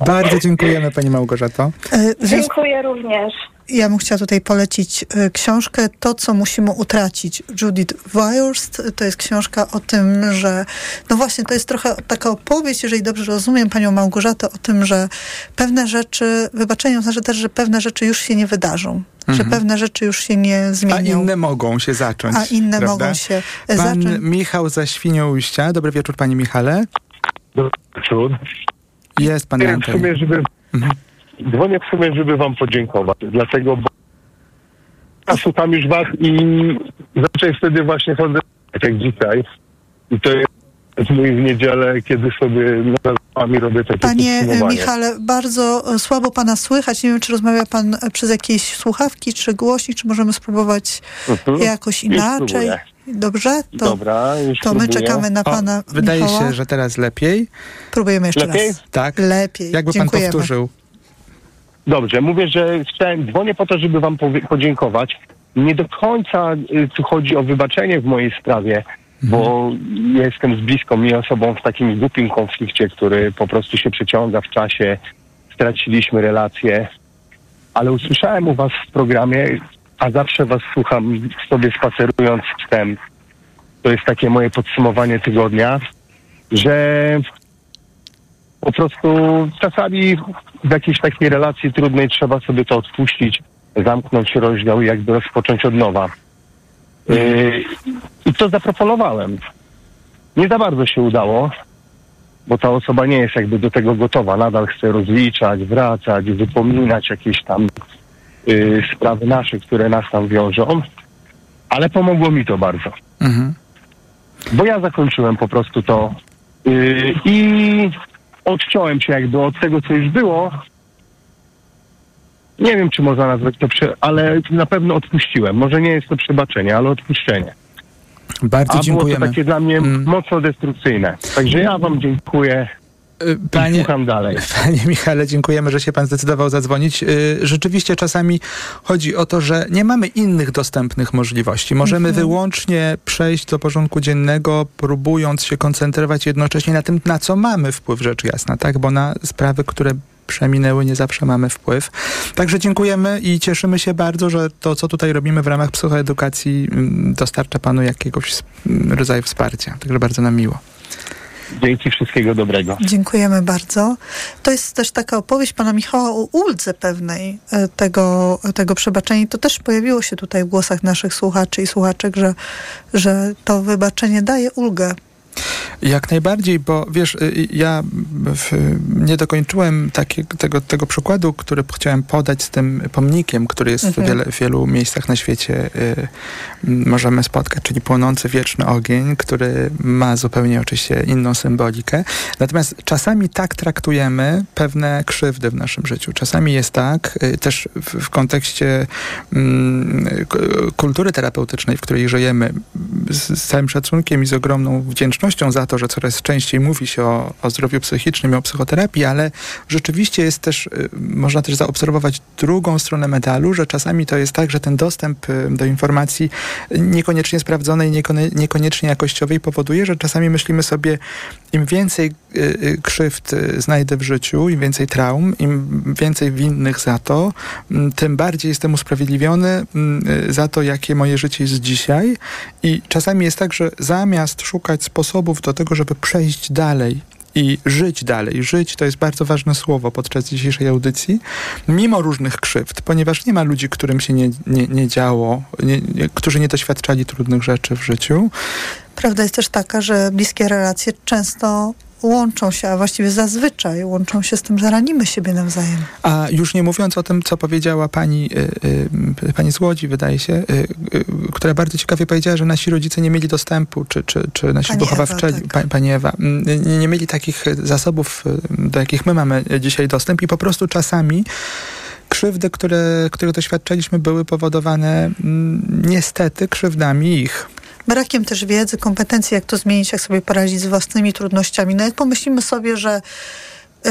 Bardzo dziękujemy Pani Małgorzato. E, Dziękuję również. Ja bym chciała tutaj polecić e, książkę To, co musimy utracić. Judith Wyrst. To jest książka o tym, że no właśnie, to jest trochę taka opowieść, jeżeli dobrze rozumiem panią Małgorzatę, o tym, że pewne rzeczy, wybaczenie znaczy też, że pewne rzeczy już się nie wydarzą. Mhm. Że pewne rzeczy już się nie zmienią. A inne mogą się zacząć. A inne prawda? mogą się Pan zacząć. Michał ze Świnoujścia. Dobry wieczór, panie Michale. Dobry wieczór. Jest pan ja w sumie, żeby... Mhm. Dzwonię w sumie, żeby wam podziękować, dlatego, bo ja słucham już was i zawsze wtedy właśnie chodzę tak jak dzisiaj i to jest w moich niedzielę, kiedy sobie nadal z wami robię takie Panie. Michale, bardzo słabo pana słychać. Nie wiem, czy rozmawia pan przez jakieś słuchawki, czy głośnik, czy możemy spróbować Mhm. jakoś inaczej. Dobrze? To, Dobra, już to my czekamy na pana Wydaje Michała. się, że teraz lepiej. Próbujemy jeszcze Lepiej? raz. Tak. Lepiej. Jakby Dziękujemy. pan powtórzył. Dobrze, mówię, że chciałem, dzwonię po to, żeby wam podziękować. Nie do końca y, tu chodzi o wybaczenie w mojej sprawie, bo jestem z bliską mi osobą w takim głupim konflikcie, który po prostu się przeciąga w czasie. Straciliśmy relacje, ale usłyszałem u was w programie, a zawsze was słucham sobie spacerując wstęp. To jest takie moje podsumowanie tygodnia, że po prostu czasami w jakiejś takiej relacji trudnej trzeba sobie to odpuścić, zamknąć rozdział i jakby rozpocząć od nowa. Yy, I to zaproponowałem. Nie za bardzo się udało, bo ta osoba nie jest jakby do tego gotowa. Nadal chce rozliczać, wracać, wypominać jakieś tam yy, sprawy nasze, które nas tam wiążą. Ale pomogło mi to bardzo. Mhm. Bo ja zakończyłem po prostu to yy, i odciąłem się jakby od tego, co już było. Nie wiem, czy można nazwać to, prze... ale na pewno odpuściłem. Może nie jest to przebaczenie, ale odpuszczenie. Bardzo A było dziękujemy. to takie dla mnie mocno destrukcyjne. Także ja wam dziękuję. Panie, słucham dalej. Panie Michale, dziękujemy, że się pan zdecydował zadzwonić. Y, Rzeczywiście czasami chodzi o to, że nie mamy innych dostępnych możliwości. Możemy Mhm. wyłącznie przejść do porządku dziennego, próbując się koncentrować jednocześnie na tym, na co mamy wpływ, rzecz jasna, tak? Bo na sprawy, które przeminęły, nie zawsze mamy wpływ. Także dziękujemy i cieszymy się bardzo, że to, co tutaj robimy w ramach psychoedukacji, mm, dostarcza panu jakiegoś mm, rodzaju wsparcia. Także bardzo nam miło. Dzięki wszystkiego dobrego. Dziękujemy bardzo. To jest też taka opowieść pana Michała o uldze pewnej e, tego, tego przebaczenia. I to też pojawiło się tutaj w głosach naszych słuchaczy i słuchaczek, że, że to wybaczenie daje ulgę. Jak najbardziej, bo wiesz, y, ja w, nie dokończyłem takie, tego, tego przykładu, który chciałem podać z tym pomnikiem, który jest Mhm. w, wiele, w wielu miejscach na świecie y, możemy spotkać, czyli płonący wieczny ogień, który ma zupełnie oczywiście inną symbolikę. Natomiast czasami tak traktujemy pewne krzywdy w naszym życiu. Czasami jest tak, y, też w, w kontekście k- kultury terapeutycznej, w której żyjemy, z, z całym szacunkiem i z ogromną wdzięcznością za to, że coraz częściej mówi się o, o zdrowiu psychicznym i o psychoterapii, ale rzeczywiście jest też, y, można też zaobserwować drugą stronę medalu, że czasami to jest tak, że ten dostęp y, do informacji niekoniecznie sprawdzonej, niekoniecznie jakościowej powoduje, że czasami myślimy sobie, im więcej krzywd y, znajdę w życiu, im więcej traum, im więcej winnych za to, mm, tym bardziej jestem usprawiedliwiony mm, y, za to, jakie moje życie jest dzisiaj. I czasami jest tak, że zamiast szukać sposobów do tego, żeby przejść dalej i żyć dalej. Żyć to jest bardzo ważne słowo podczas dzisiejszej audycji, mimo różnych krzywd, ponieważ nie ma ludzi, którym się nie, nie, nie działo, nie, nie, którzy nie doświadczali trudnych rzeczy w życiu. Prawda jest też taka, że bliskie relacje często łączą się, a właściwie zazwyczaj łączą się z tym, że ranimy siebie nawzajem. A już nie mówiąc o tym, co powiedziała pani, y, y, pani z Łodzi, wydaje się, y, y, która bardzo ciekawie powiedziała, że nasi rodzice nie mieli dostępu, czy, czy, czy nasi Pani wychowawczyni, Ewa, pa, pani Ewa, mm, nie, mieli takich y, zasobów, y, do jakich my mamy dzisiaj dostęp i po prostu czasami krzywdy, które, które doświadczaliśmy, były powodowane mm, niestety krzywdami ich. Brakiem też wiedzy, kompetencji, jak to zmienić, jak sobie poradzić z własnymi trudnościami. No jak pomyślimy sobie, że y,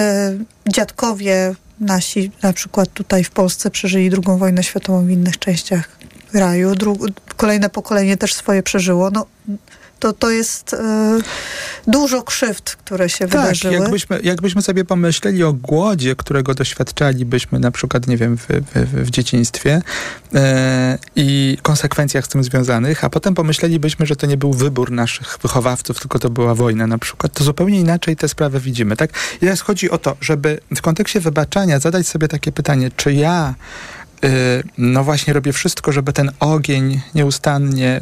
dziadkowie nasi, na przykład tutaj w Polsce, przeżyli drugą wojnę światową w innych częściach kraju, dru- kolejne pokolenie też swoje przeżyło, no to, to jest y, dużo krzywd, które się Tak, wydarzyły. jakbyśmy, jakbyśmy sobie pomyśleli o głodzie, którego doświadczalibyśmy na przykład, nie wiem, w, w, w dzieciństwie e, i konsekwencjach z tym związanych, a potem pomyślelibyśmy, że to nie był wybór naszych wychowawców, tylko to była wojna na przykład, to zupełnie inaczej te sprawy widzimy, tak? I teraz chodzi o to, żeby w kontekście wybaczania zadać sobie takie pytanie, czy ja no właśnie robię wszystko, żeby ten ogień nieustannie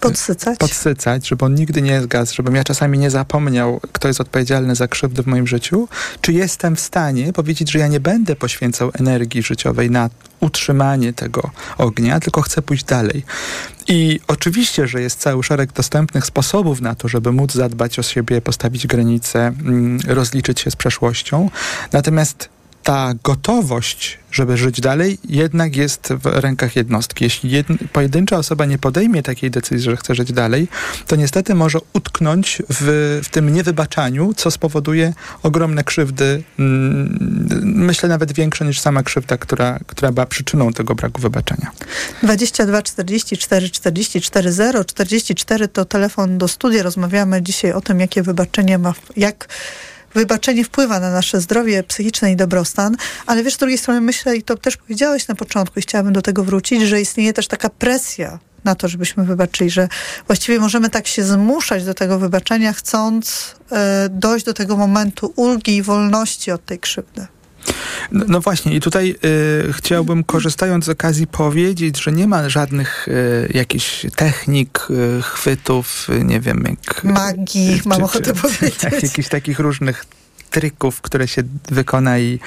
podsycać. podsycać, żeby on nigdy nie zgasł, żebym ja czasami nie zapomniał, kto jest odpowiedzialny za krzywdy w moim życiu, czy jestem w stanie powiedzieć, że ja nie będę poświęcał energii życiowej na utrzymanie tego ognia, tylko chcę pójść dalej. I oczywiście, że jest cały szereg dostępnych sposobów na to, żeby móc zadbać o siebie, postawić granice, mm, rozliczyć się z przeszłością. Natomiast ta gotowość, żeby żyć dalej, jednak jest w rękach jednostki. Jeśli jedna, pojedyncza osoba nie podejmie takiej decyzji, że chce żyć dalej, to niestety może utknąć w, w tym niewybaczaniu, co spowoduje ogromne krzywdy, mm, myślę nawet większe niż sama krzywda, która, która była przyczyną tego braku wybaczenia. 22 44 44 0 44 to telefon do studia. Rozmawiamy dzisiaj o tym, jakie wybaczenie ma, jak wybaczenie wpływa na nasze zdrowie psychiczne i dobrostan, ale wiesz, z drugiej strony myślę, i to też powiedziałeś na początku i chciałabym do tego wrócić, że istnieje też taka presja na to, żebyśmy wybaczyli, że właściwie możemy tak się zmuszać do tego wybaczenia, chcąc e, dojść do tego momentu ulgi i wolności od tej krzywdy. No, no, właśnie i tutaj y, chciałbym korzystając z okazji powiedzieć, że nie ma żadnych y, jakichś technik, y, chwytów, y, nie wiem, jak... Magii, czy, mam ochotę czy, powiedzieć. Tak, jakichś takich różnych trików, które się wykona i,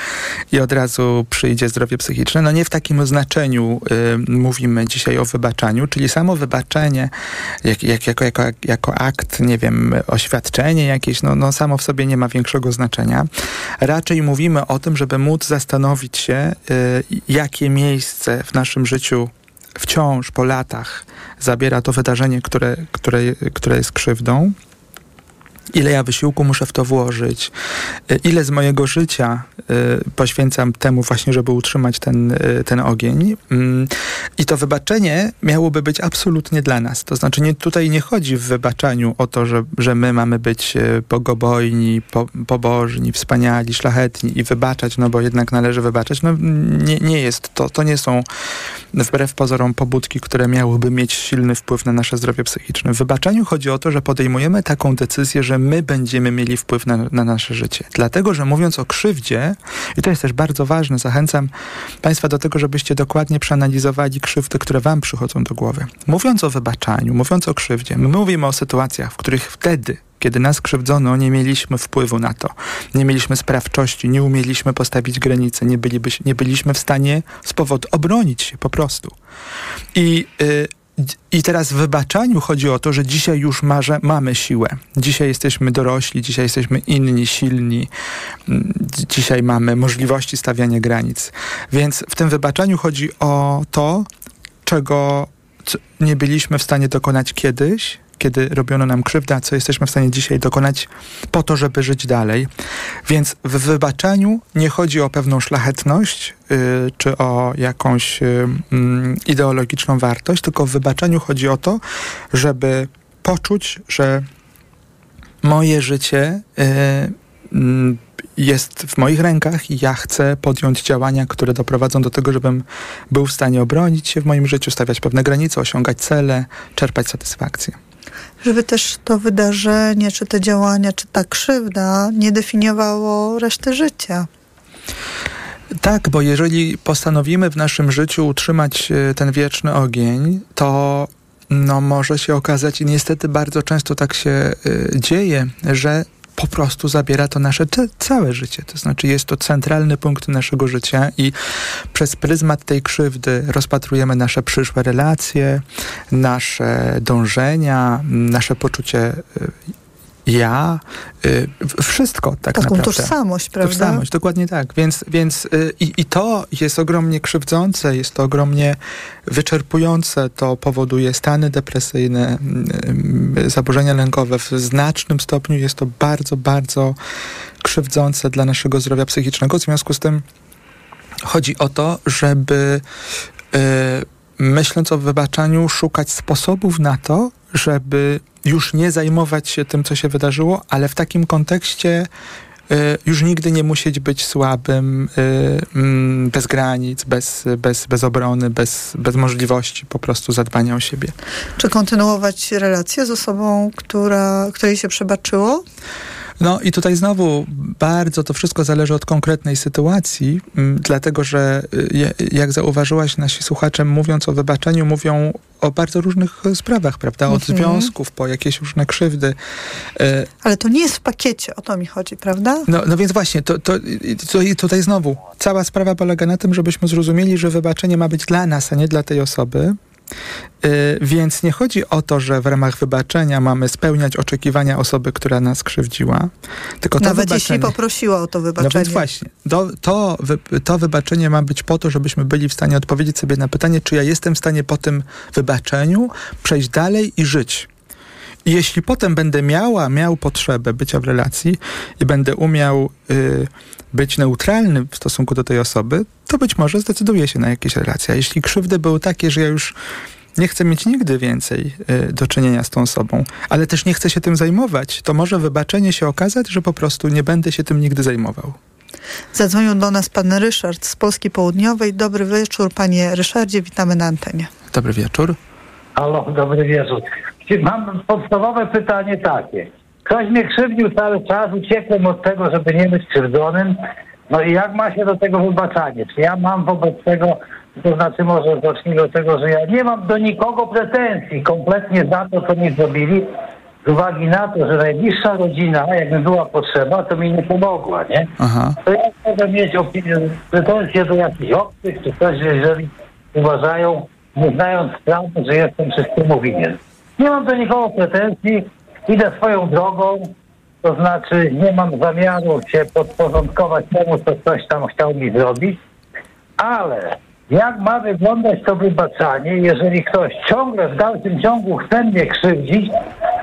i od razu przyjdzie zdrowie psychiczne. No nie w takim znaczeniu y, mówimy dzisiaj o wybaczaniu, czyli samo wybaczenie jak, jak, jako, jako, jako akt, nie wiem, oświadczenie jakieś, no, no samo w sobie nie ma większego znaczenia. Raczej mówimy o tym, żeby móc zastanowić się, y, jakie miejsce w naszym życiu wciąż po latach zabiera to wydarzenie, które, które, które jest krzywdą ile ja wysiłku muszę w to włożyć, y, ile z mojego życia y, poświęcam temu właśnie, żeby utrzymać ten, y, ten ogień. Mm, I to wybaczenie miałoby być absolutnie dla nas. To znaczy nie, tutaj nie chodzi w wybaczaniu o to, że, że my mamy być bogobojni, po, pobożni, wspaniali, szlachetni i wybaczać, no bo jednak należy wybaczać. No nie, nie jest to. To nie są wbrew pozorom pobudki, które miałyby mieć silny wpływ na nasze zdrowie psychiczne. W wybaczaniu chodzi o to, że podejmujemy taką decyzję, że my będziemy mieli wpływ na, na nasze życie. Dlatego, że mówiąc o krzywdzie, i to jest też bardzo ważne, zachęcam Państwa do tego, żebyście dokładnie przeanalizowali krzywdy, które Wam przychodzą do głowy. Mówiąc o wybaczaniu, mówiąc o krzywdzie, my mówimy o sytuacjach, w których wtedy, kiedy nas krzywdzono, nie mieliśmy wpływu na to. Nie mieliśmy sprawczości, nie umieliśmy postawić granicy, nie, nie byliśmy w stanie z powodu obronić się po prostu. I y, i teraz w wybaczaniu chodzi o to, że dzisiaj już marze, mamy siłę. Dzisiaj jesteśmy dorośli, dzisiaj jesteśmy inni, silni. Dzisiaj mamy możliwości stawiania granic. Więc w tym wybaczaniu chodzi o to, czego nie byliśmy w stanie dokonać kiedyś, kiedy robiono nam krzywdę, a co jesteśmy w stanie dzisiaj dokonać po to, żeby żyć dalej. Więc w wybaczaniu nie chodzi o pewną szlachetność yy, czy o jakąś yy, ideologiczną wartość, tylko w wybaczaniu chodzi o to, żeby poczuć, że moje życie yy, jest w moich rękach i ja chcę podjąć działania, które doprowadzą do tego, żebym był w stanie obronić się w moim życiu, stawiać pewne granice, osiągać cele, czerpać satysfakcję żeby też to wydarzenie, czy te działania, czy ta krzywda nie definiowało reszty życia. Tak, bo jeżeli postanowimy w naszym życiu utrzymać e, ten wieczny ogień, to no, może się okazać, i niestety bardzo często tak się y, dzieje, że po prostu zabiera to nasze całe życie. To znaczy jest to centralny punkt naszego życia i przez pryzmat tej krzywdy rozpatrujemy nasze przyszłe relacje, nasze dążenia, nasze poczucie y, ja, y, wszystko tak Taką naprawdę. tożsamość, prawda? Tożsamość, dokładnie tak. Więc, więc y, i, i to jest ogromnie krzywdzące, jest to ogromnie wyczerpujące, to powoduje stany depresyjne, y, zaburzenia lękowe. W znacznym stopniu jest to bardzo, bardzo krzywdzące dla naszego zdrowia psychicznego. W związku z tym chodzi o to, żeby myśląc o wybaczaniu, szukać sposobów na to, żeby już nie zajmować się tym, co się wydarzyło, ale w takim kontekście y, już nigdy nie musieć być słabym, y, mm, bez granic, bez, bez, bez obrony, bez, bez możliwości po prostu zadbania o siebie. Czy kontynuować relacje z osobą, która, której się przebaczyło? No i tutaj znowu bardzo to wszystko zależy od konkretnej sytuacji, m, dlatego że y, jak zauważyłaś, nasi słuchacze mówiąc o wybaczeniu mówią o bardzo różnych sprawach, prawda? Od Mhm. związków po jakieś różne krzywdy. E, Ale to nie jest w pakiecie, o to mi chodzi, prawda? No, no więc właśnie, to, to, to, i tutaj znowu, cała sprawa polega na tym, żebyśmy zrozumieli, że wybaczenie ma być dla nas, a nie dla tej osoby. Yy, więc nie chodzi o to, że w ramach wybaczenia mamy spełniać oczekiwania osoby, która nas krzywdziła, tylko to Nawet jeśli poprosiła o to No wybaczenie. więc właśnie, to, to, to wybaczenie ma być po to, żebyśmy byli w stanie odpowiedzieć sobie na pytanie, czy ja jestem w stanie po tym wybaczeniu przejść dalej i żyć. I jeśli potem będę miała, miał potrzebę bycia w relacji i będę umiał y, być neutralny w stosunku do tej osoby, to być może zdecyduję się na jakieś relacje. A jeśli krzywdy były takie, że ja już nie chcę mieć nigdy więcej y, do czynienia z tą osobą, ale też nie chcę się tym zajmować, to może wybaczenie się okazać, że po prostu nie będę się tym nigdy zajmował. Zadzwonił do nas pan Ryszard z Polski Południowej. Dobry wieczór, panie Ryszardzie, witamy na antenie. Dobry wieczór. Halo, dobry wieczór. Mam podstawowe pytanie takie. Ktoś mnie krzywdził cały czas, uciekłem od tego, żeby nie być krzywdzonym. No i jak ma się do tego wybaczanie? Czy ja mam wobec tego, to znaczy może zacznijmy od tego, że ja nie mam do nikogo pretensji kompletnie za to, co mi zrobili, z uwagi na to, że najbliższa rodzina, jakby była potrzeba, to mi nie pomogła, nie? Aha. To ja mogę mieć opinię, pretensje do jakichś obcych, czy coś, jeżeli uważają, nie znając sprawy, że jestem wszystkiemu winien. Nie mam do nikogo pretensji, idę swoją drogą, to znaczy nie mam zamiaru się podporządkować temu, co ktoś tam chciał mi zrobić, ale jak ma wyglądać to wybaczanie, jeżeli ktoś ciągle w dalszym ciągu chce mnie krzywdzić,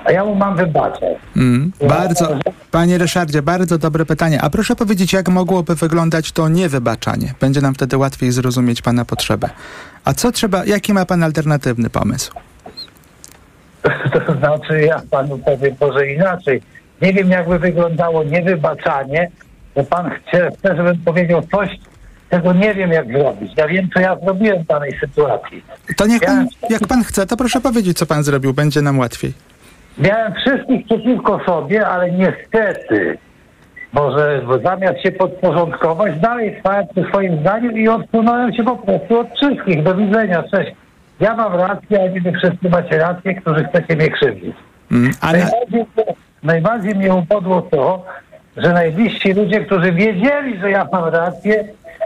a ja mu mam wybaczać? Mm, bardzo, panie Ryszardzie, bardzo dobre pytanie. A proszę powiedzieć, jak mogłoby wyglądać to niewybaczanie? Będzie nam wtedy łatwiej zrozumieć pana potrzebę. A co trzeba, jaki ma pan alternatywny pomysł? To znaczy, ja panu powiem może inaczej. Nie wiem, jakby wyglądało niewybaczanie, bo pan chce, chce, żebym powiedział coś, czego nie wiem, jak zrobić. Ja wiem, co ja zrobiłem w danej sytuacji. To niech pan, jak pan chce, to proszę powiedzieć, co pan zrobił, będzie nam łatwiej. Miałem wszystkich przeciwko sobie, ale niestety, może zamiast się podporządkować, dalej trwałem przy swoim zdaniu i odsunąłem się po prostu od wszystkich. Do widzenia, cześć. Ja mam rację, a nie wy wszyscy macie rację, którzy chcecie mnie krzywdzić. Mm, ale, Najbardziej, najbardziej mnie upodło to, że najbliżsi ludzie, którzy wiedzieli, że ja mam rację,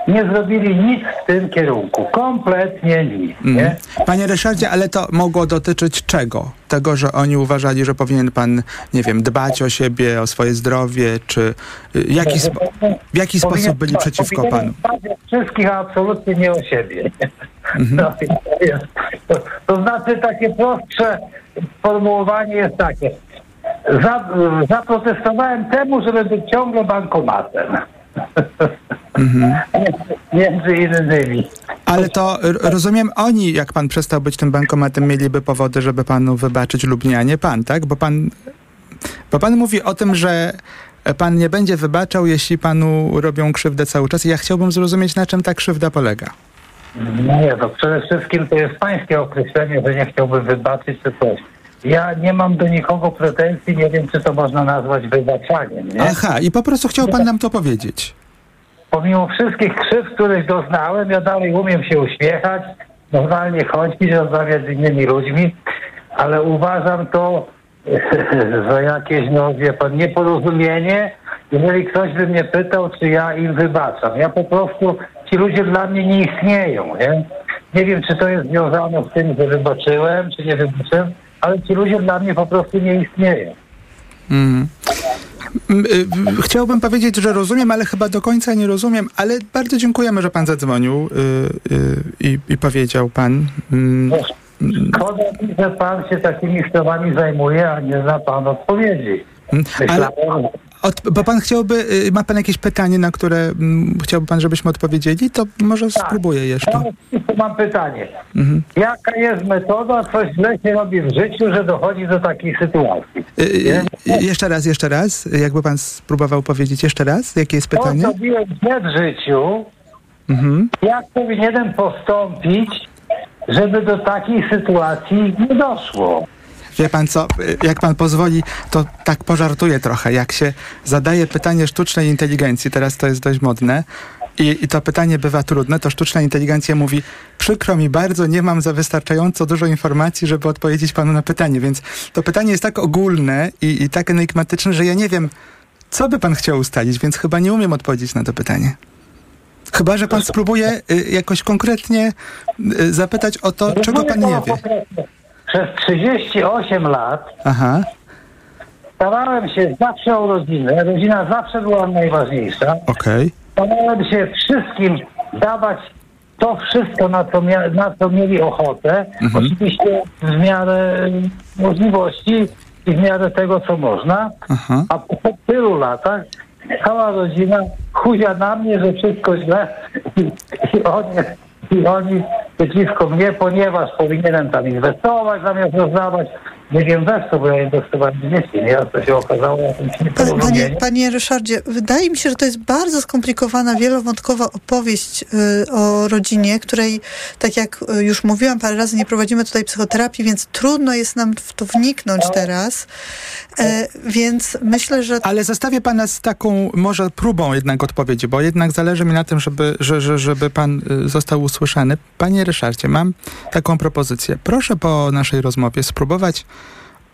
nie zrobili nic w tym kierunku. Kompletnie nic. Mm. Panie Ryszardzie, ale to mogło dotyczyć czego? Tego, że oni uważali, że powinien pan, nie wiem, dbać o siebie, o swoje zdrowie, czy y, jaki spo, w jaki Powinien- sposób byli przeciwko panu? dbać o wszystkich, a absolutnie nie o siebie. Mhm. I to, to, znaczy takie prostsze sformułowanie jest takie. Za, zaprotestowałem temu, żeby być ciągle bankomatem. Mhm. Między innymi. Ale to rozumiem, oni, jak pan przestał być tym bankomatem, mieliby powody, żeby panu wybaczyć lub nie, a nie pan, tak? Bo pan, bo pan mówi o tym, że pan nie będzie wybaczał, jeśli panu robią krzywdę cały czas. Ja chciałbym zrozumieć, na czym ta krzywda polega. Nie, to przede wszystkim to jest pańskie określenie, że nie chciałbym wybaczyć czy coś. Ja nie mam do nikogo pretensji, nie wiem, czy to można nazwać wybaczaniem. Nie? Aha, i po prostu chciał pan nam to powiedzieć. Pomimo wszystkich krzywd, których doznałem, ja dalej umiem się uśmiechać, normalnie chodzić, rozmawiać z innymi ludźmi, ale uważam to za jakieś, no wie pan, nieporozumienie, jeżeli ktoś by mnie pytał, czy ja im wybaczam. Ja po prostu, ci ludzie dla mnie nie istnieją, nie? Nie wiem, czy to jest związane z tym, że wybaczyłem, czy nie wybaczyłem, ale ci ludzie dla mnie po prostu nie istnieją. Mm. Y, Chciałbym powiedzieć, że rozumiem, ale chyba do końca nie rozumiem, ale bardzo dziękujemy, że pan zadzwonił y, y, i, i powiedział pan. mm, Szkoda mi, że pan się takimi sprawami zajmuje, a nie zna pan odpowiedzi. Mm, Ale od, bo pan chciałby, y, ma pan jakieś pytanie, na które mm, chciałby pan, żebyśmy odpowiedzieli, to może spróbuję jeszcze. Ja mam pytanie. Mhm. Jaka jest metoda, coś źle się robi w życiu, że dochodzi do takiej sytuacji? Y, y, jeszcze raz, jeszcze raz, jakby pan spróbował powiedzieć jeszcze raz, jakie jest To pytanie? zrobiłem źle w życiu, Mhm. jak powinienem postąpić, żeby do takiej sytuacji nie doszło? Wie pan co, jak pan pozwoli, to tak pożartuję trochę. Jak się zadaje pytanie sztucznej inteligencji, teraz to jest dość modne, i, i to pytanie bywa trudne, to sztuczna inteligencja mówi, przykro mi bardzo, nie mam za wystarczająco dużo informacji, żeby odpowiedzieć panu na pytanie, więc to pytanie jest tak ogólne i, i tak enigmatyczne, że ja nie wiem, co by pan chciał ustalić, więc chyba nie umiem odpowiedzieć na to pytanie. Chyba, że pan spróbuje y, jakoś konkretnie y, zapytać o to, czego pan nie wie. Przez 38 lat Aha. starałem się zawsze o rodzinę. Rodzina zawsze była najważniejsza. Okej. Starałem się wszystkim dawać to wszystko, na co, mia- na co mieli ochotę. Mhm. Oczywiście w miarę możliwości i w miarę tego, co można. Aha. A po tylu latach cała rodzina chuzia na mnie, że wszystko źle i, oni, i oni przeciwko mnie, ponieważ powinienem tam inwestować zamiast rozdawać. Nie wiem co, bo ja inwestowałem w dzieci, nie? A to się okazało jakimś Panie, panie Ryszardzie, wydaje mi się, że to jest bardzo skomplikowana, wielowątkowa opowieść y, o rodzinie, której, tak jak y, już mówiłam parę razy, nie prowadzimy tutaj psychoterapii, więc trudno jest nam w to wniknąć teraz. E, więc myślę, że Ale zostawię pana z taką może próbą jednak odpowiedzi, bo jednak zależy mi na tym, żeby, że, że, żeby pan y, został usłyszany. Panie Ryszardzie, mam taką propozycję. Proszę po naszej rozmowie spróbować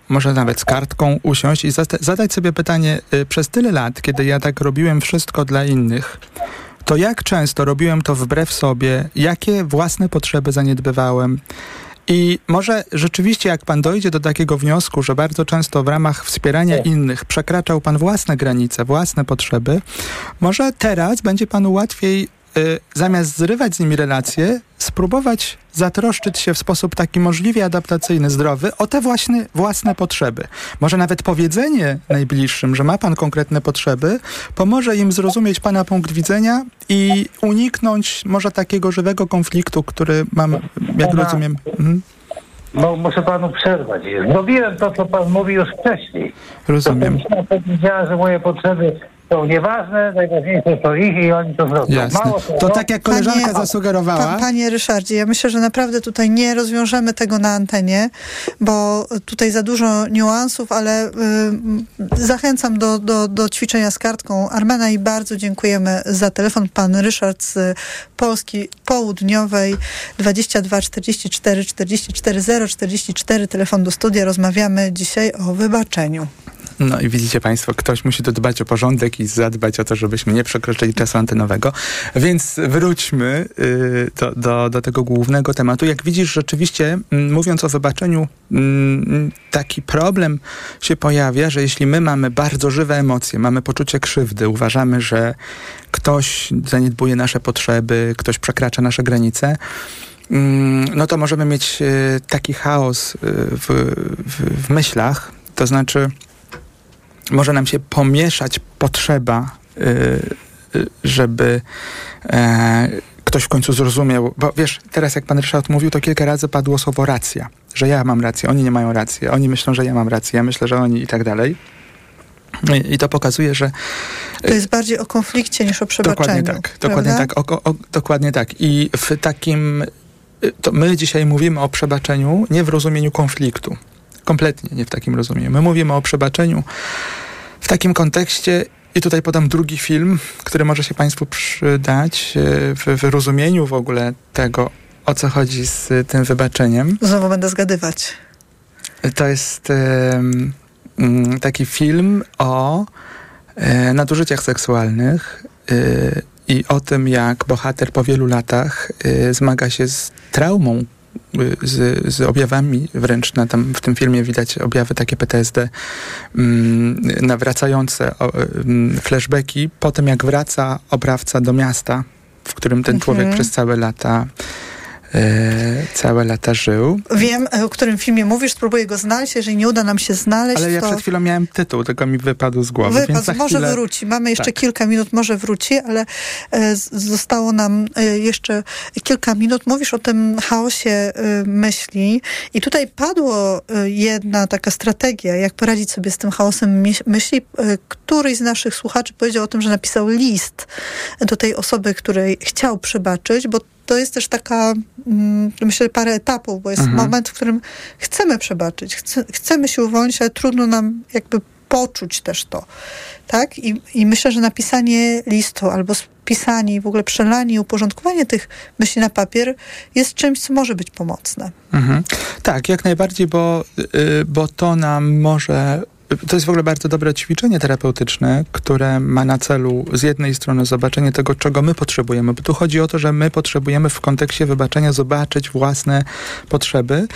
może nawet z kartką usiąść i zadać sobie pytanie, y, przez tyle lat, kiedy ja tak robiłem wszystko dla innych, to jak często robiłem to wbrew sobie, jakie własne potrzeby zaniedbywałem. I może rzeczywiście, jak pan dojdzie do takiego wniosku, że bardzo często w ramach wspierania innych przekraczał pan własne granice, własne potrzeby, może teraz będzie panu łatwiej, zamiast zrywać z nimi relacje, spróbować zatroszczyć się w sposób taki możliwie adaptacyjny, zdrowy o te właśnie własne potrzeby. Może nawet powiedzenie najbliższym, że ma pan konkretne potrzeby, pomoże im zrozumieć pana punkt widzenia i uniknąć może takiego żywego konfliktu, który mam, jak Pana- rozumiem. Mhm. No, muszę panu przerwać. Zrobiłem to, co pan mówił już wcześniej. Rozumiem. To powiedziała, że moje potrzeby są nieważne, najważniejsze są ich i oni to zrobią. Jasne. Mało To tak jak koleżanka zasugerowała. Pa, panie Ryszardzie, ja myślę, że naprawdę tutaj nie rozwiążemy tego na antenie, bo tutaj za dużo niuansów, ale y, zachęcam do, do, do ćwiczenia z kartką Armena i bardzo dziękujemy za telefon. Pan Ryszard z Polski Południowej 22 44 44 044 telefon do studia. Rozmawiamy dzisiaj o wybaczeniu. No i widzicie Państwo, ktoś musi tu dbać o porządek i zadbać o to, żebyśmy nie przekroczyli czasu antenowego. Więc wróćmy y, do, do, do tego głównego tematu. Jak widzisz, rzeczywiście, mówiąc o wybaczeniu, taki problem się pojawia, że jeśli my mamy bardzo żywe emocje, mamy poczucie krzywdy, uważamy, że ktoś zaniedbuje nasze potrzeby, ktoś przekracza nasze granice, no to możemy mieć y, taki chaos y, w, w, w myślach, to znaczy może nam się pomieszać potrzeba, y, y, żeby e, ktoś w końcu zrozumiał, bo wiesz, teraz jak pan Ryszard mówił, to kilka razy padło słowo racja, że ja mam rację, oni nie mają racji, oni myślą, że ja mam rację, ja myślę, że oni i tak dalej. I, i to pokazuje, że To jest bardziej o konflikcie niż o przebaczeniu. Dokładnie tak, dokładnie prawda? tak, o, o, dokładnie tak. I w takim, y, to my dzisiaj mówimy o przebaczeniu nie w rozumieniu konfliktu. Kompletnie nie w takim rozumieniu. My mówimy o przebaczeniu w takim kontekście i tutaj podam drugi film, który może się Państwu przydać y, w, w rozumieniu w ogóle tego, o co chodzi z tym wybaczeniem. Znowu będę zgadywać. To jest mm, taki film o e, nadużyciach seksualnych y, i o tym, jak bohater po wielu latach zmaga się z traumą, z, z objawami, wręcz na tam, w tym filmie widać objawy takie PTSD, mm, nawracające o, mm, flashbacki po tym, jak wraca oprawca do miasta, w którym ten człowiek Mhm. przez całe lata całe lata żył. Wiem, o którym filmie mówisz, spróbuję go znaleźć. Jeżeli nie uda nam się znaleźć, Ale ja to przed chwilą miałem tytuł, tylko mi wypadł z głowy. wypadł. Może wróci. Mamy jeszcze Tak. kilka minut, może wróci, ale e, zostało nam e, jeszcze kilka minut. Mówisz o tym chaosie e, myśli i tutaj padło e, jedna taka strategia, jak poradzić sobie z tym chaosem myśli. E, Któryś z naszych słuchaczy powiedział o tym, że napisał list do tej osoby, której chciał przebaczyć, bo to jest też taka, mm, myślę, parę etapów, bo jest Mhm. moment, w którym chcemy przebaczyć, chce, chcemy się uwolnić, ale trudno nam jakby poczuć też to, tak? I, I myślę, że napisanie listu albo spisanie i w ogóle przelanie i uporządkowanie tych myśli na papier jest czymś, co może być pomocne. Mhm. Tak, jak najbardziej, bo, y, bo to nam może. To jest w ogóle bardzo dobre ćwiczenie terapeutyczne, które ma na celu z jednej strony zobaczenie tego, czego my potrzebujemy, bo tu chodzi o to, że my potrzebujemy w kontekście wybaczenia zobaczyć własne potrzeby,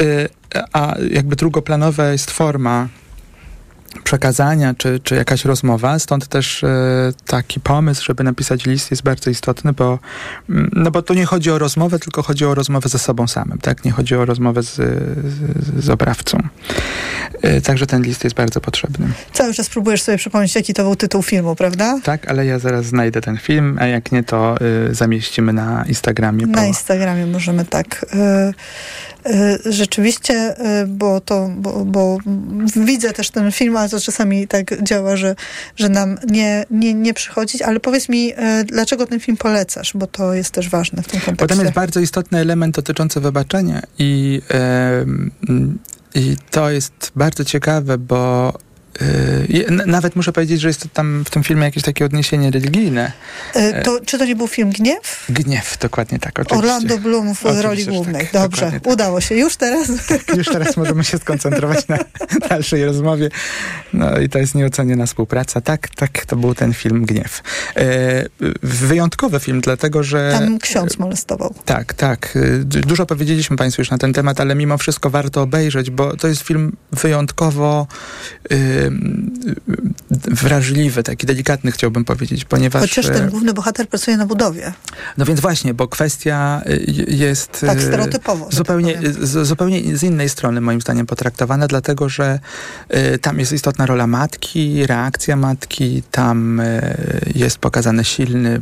y, a jakby drugoplanowa jest forma przekazania, czy, czy jakaś rozmowa, stąd też e, taki pomysł, żeby napisać list jest bardzo istotny, bo, mm, no bo tu nie chodzi o rozmowę, tylko chodzi o rozmowę ze sobą samym, tak? Nie chodzi o rozmowę z, z, z oprawcą. E, także ten list jest bardzo potrzebny. Cały czas próbujesz sobie przypomnieć, jaki to był tytuł filmu, prawda? Tak, ale ja zaraz znajdę ten film, a jak nie, to y, zamieścimy na Instagramie. Na bo- Instagramie możemy tak. y, y, Rzeczywiście, y, bo to, bo, bo widzę też ten film, ale to czasami tak działa, że, że nam nie, nie, nie przychodzić, ale powiedz mi, y, dlaczego ten film polecasz, bo to jest też ważne w tym kontekście. jest bardzo istotny element dotyczący wybaczenia i, em, i to jest bardzo ciekawe, bo nawet muszę powiedzieć, że jest tam w tym filmie jakieś takie odniesienie religijne. Y, To, czy to nie był film Gniew? Gniew, dokładnie tak, oczywiście. Orlando Bloom w Oczywiście, roli że głównej. tak, Dobrze, dokładnie udało się. Już teraz. Już teraz możemy się skoncentrować na dalszej rozmowie. No i to jest nieoceniona współpraca. Tak, tak, to był ten film Gniew. E, wyjątkowy film, dlatego że... Tam ksiądz molestował. Tak, tak. Y, Dużo powiedzieliśmy Państwu już na ten temat, ale mimo wszystko warto obejrzeć, bo to jest film wyjątkowo y, y, wrażliwy, taki delikatny chciałbym powiedzieć, ponieważ... Chociaż e, ten główny bohater pracuje na budowie. no więc właśnie, bo kwestia y, jest Tak, y, stereotypowo, że zupełnie, z, zupełnie z innej strony moim zdaniem potraktowana, dlatego że y, tam jest istotna rola matki, reakcja matki, tam y, jest pokazany silny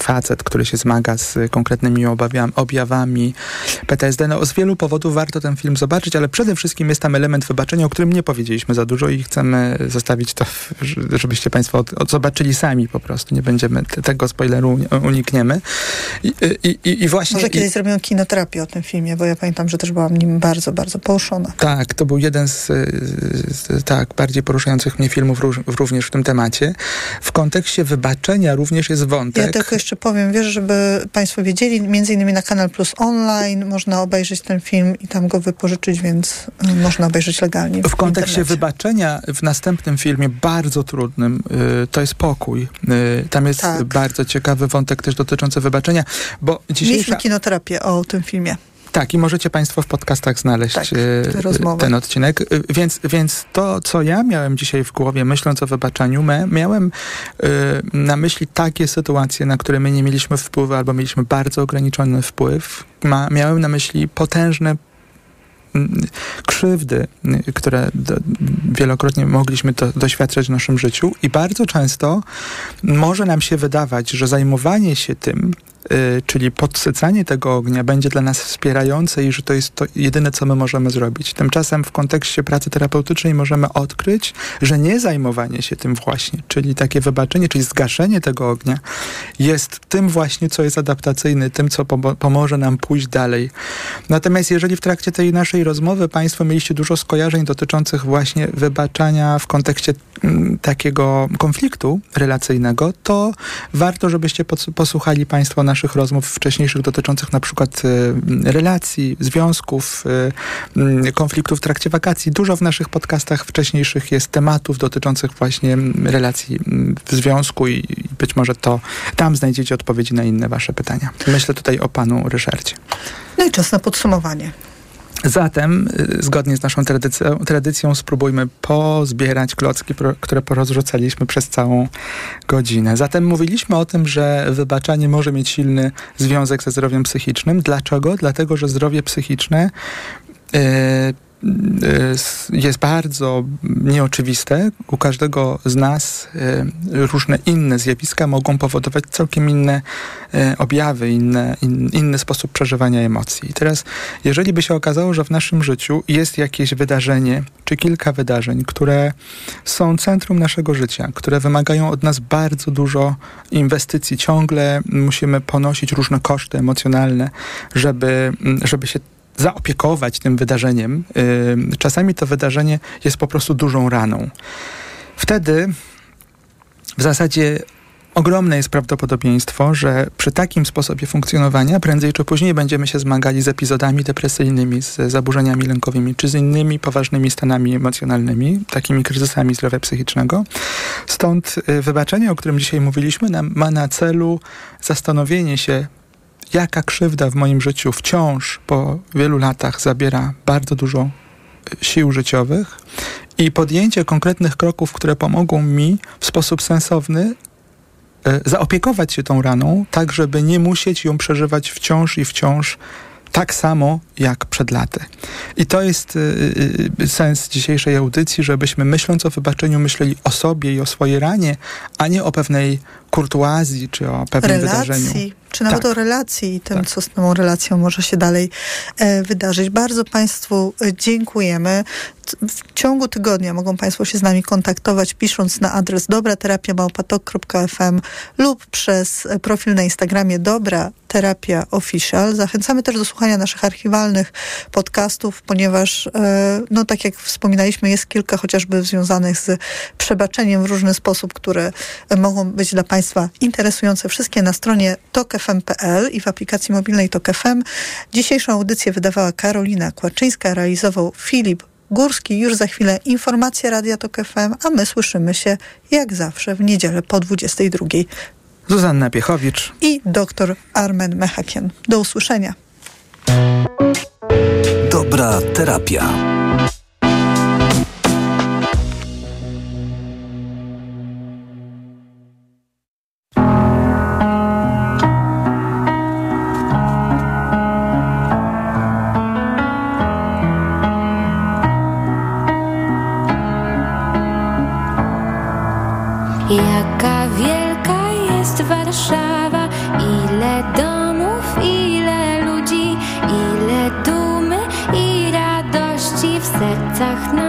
facet, który się zmaga z konkretnymi objawami PTSD. No, z wielu powodów warto ten film zobaczyć, ale przede wszystkim jest tam element wybaczenia, o którym nie powiedzieliśmy za dużo i chcemy zostawić to, w- żebyście Państwo zobaczyli sami po prostu. Nie będziemy te, tego spoileru uni- unikniemy. I, i, i, i właśnie... Może kiedyś zrobimy kinoterapię o tym filmie, bo ja pamiętam, że też byłam nim bardzo, bardzo poruszona. Tak, to był jeden z, z tak, bardziej poruszających mnie filmów również w tym temacie. W kontekście wybaczenia również jest wątek. Ja tylko jeszcze powiem, wiesz, żeby Państwo wiedzieli, między innymi na Kanal Plus Online można obejrzeć ten film i tam go wypożyczyć, więc y, można obejrzeć legalnie. W kontekście internecie. wybaczenia w następnym filmie, bardzo trudnym, y, to jest pokój. Y, tam jest Tak. bardzo ciekawy wątek też dotyczący wybaczenia, bo dzisiejsza... Mieliśmy kinoterapię o tym filmie. Tak, i możecie Państwo w podcastach znaleźć Tak, e, te ten odcinek. Więc, więc to, co ja miałem dzisiaj w głowie, myśląc o wybaczaniu, miałem na myśli takie sytuacje, na które my nie mieliśmy wpływu albo mieliśmy bardzo ograniczony wpływ. Ma, miałem na myśli potężne krzywdy, które do, wielokrotnie mogliśmy to doświadczać w naszym życiu i bardzo często może nam się wydawać, że zajmowanie się tym, czyli podsycanie tego ognia będzie dla nas wspierające i że to jest to jedyne, co my możemy zrobić. Tymczasem w kontekście pracy terapeutycznej możemy odkryć, że nie zajmowanie się tym właśnie, czyli takie wybaczenie, czyli zgaszenie tego ognia jest tym właśnie, co jest adaptacyjne, tym, co pomo- pomoże nam pójść dalej. Natomiast jeżeli w trakcie tej naszej rozmowy Państwo mieliście dużo skojarzeń dotyczących właśnie wybaczania w kontekście takiego konfliktu relacyjnego, to warto, żebyście posłuchali Państwo naszych rozmów wcześniejszych dotyczących na przykład y, relacji, związków, y, mm, konfliktów w trakcie wakacji. Dużo w naszych podcastach wcześniejszych jest tematów dotyczących właśnie mm, relacji mm, w związku i być może to tam znajdziecie odpowiedzi na inne Wasze pytania. Myślę tutaj o Panu Ryszardzie. No i czas na podsumowanie. Zatem, y, zgodnie z naszą tradycją, tradycją spróbujmy pozbierać klocki, które porozrzucaliśmy przez całą godzinę. Zatem mówiliśmy o tym, że wybaczanie może mieć silny związek ze zdrowiem psychicznym. Dlaczego? Dlatego, że zdrowie psychiczne y, jest bardzo nieoczywiste. U każdego z nas różne inne zjawiska mogą powodować całkiem inne objawy, inne, in, inny sposób przeżywania emocji. I teraz, jeżeli by się okazało, że w naszym życiu jest jakieś wydarzenie, czy kilka wydarzeń, które są centrum naszego życia, które wymagają od nas bardzo dużo inwestycji, ciągle musimy ponosić różne koszty emocjonalne, żeby, żeby się zaopiekować tym wydarzeniem. Czasami to wydarzenie jest po prostu dużą raną. Wtedy w zasadzie ogromne jest prawdopodobieństwo, że przy takim sposobie funkcjonowania prędzej czy później będziemy się zmagali z epizodami depresyjnymi, z zaburzeniami lękowymi, czy z innymi poważnymi stanami emocjonalnymi, takimi kryzysami zdrowia psychicznego. Stąd y, wybaczenie, o którym dzisiaj mówiliśmy, ma na celu zastanowienie się, jaka krzywda w moim życiu wciąż po wielu latach zabiera bardzo dużo y, sił życiowych i podjęcie konkretnych kroków, które pomogą mi w sposób sensowny y, zaopiekować się tą raną, tak żeby nie musieć ją przeżywać wciąż i wciąż tak samo jak przed laty. I to jest y, y, sens dzisiejszej audycji, żebyśmy myśląc o wybaczeniu myśleli o sobie i o swojej ranie, a nie o pewnej kurtuazji czy o pewnym Relacji. wydarzeniu czy nawet tak. o relacji i tym, tak. co z tą relacją może się dalej e, wydarzyć. Bardzo Państwu e, dziękujemy. W ciągu tygodnia mogą Państwo się z nami kontaktować, pisząc na adres dobraterapiamałpatok.fm lub przez e, profil na Instagramie Dobra Terapia Official. Zachęcamy też do słuchania naszych archiwalnych podcastów, ponieważ, e, no tak jak wspominaliśmy, jest kilka chociażby związanych z przebaczeniem w różny sposób, które mogą być dla Państwa interesujące. Wszystkie na stronie TOK tokefm.pl i w aplikacji mobilnej Tok FM. Dzisiejszą audycję wydawała Karolina Kłaczyńska, realizował Filip Górski. Już za chwilę informacje Radia Tok FM, a my słyszymy się jak zawsze w niedzielę po 22. Zuzanna Piechowicz i dr Armen Mechakian. Do usłyszenia. Dobra terapia. Ile dumy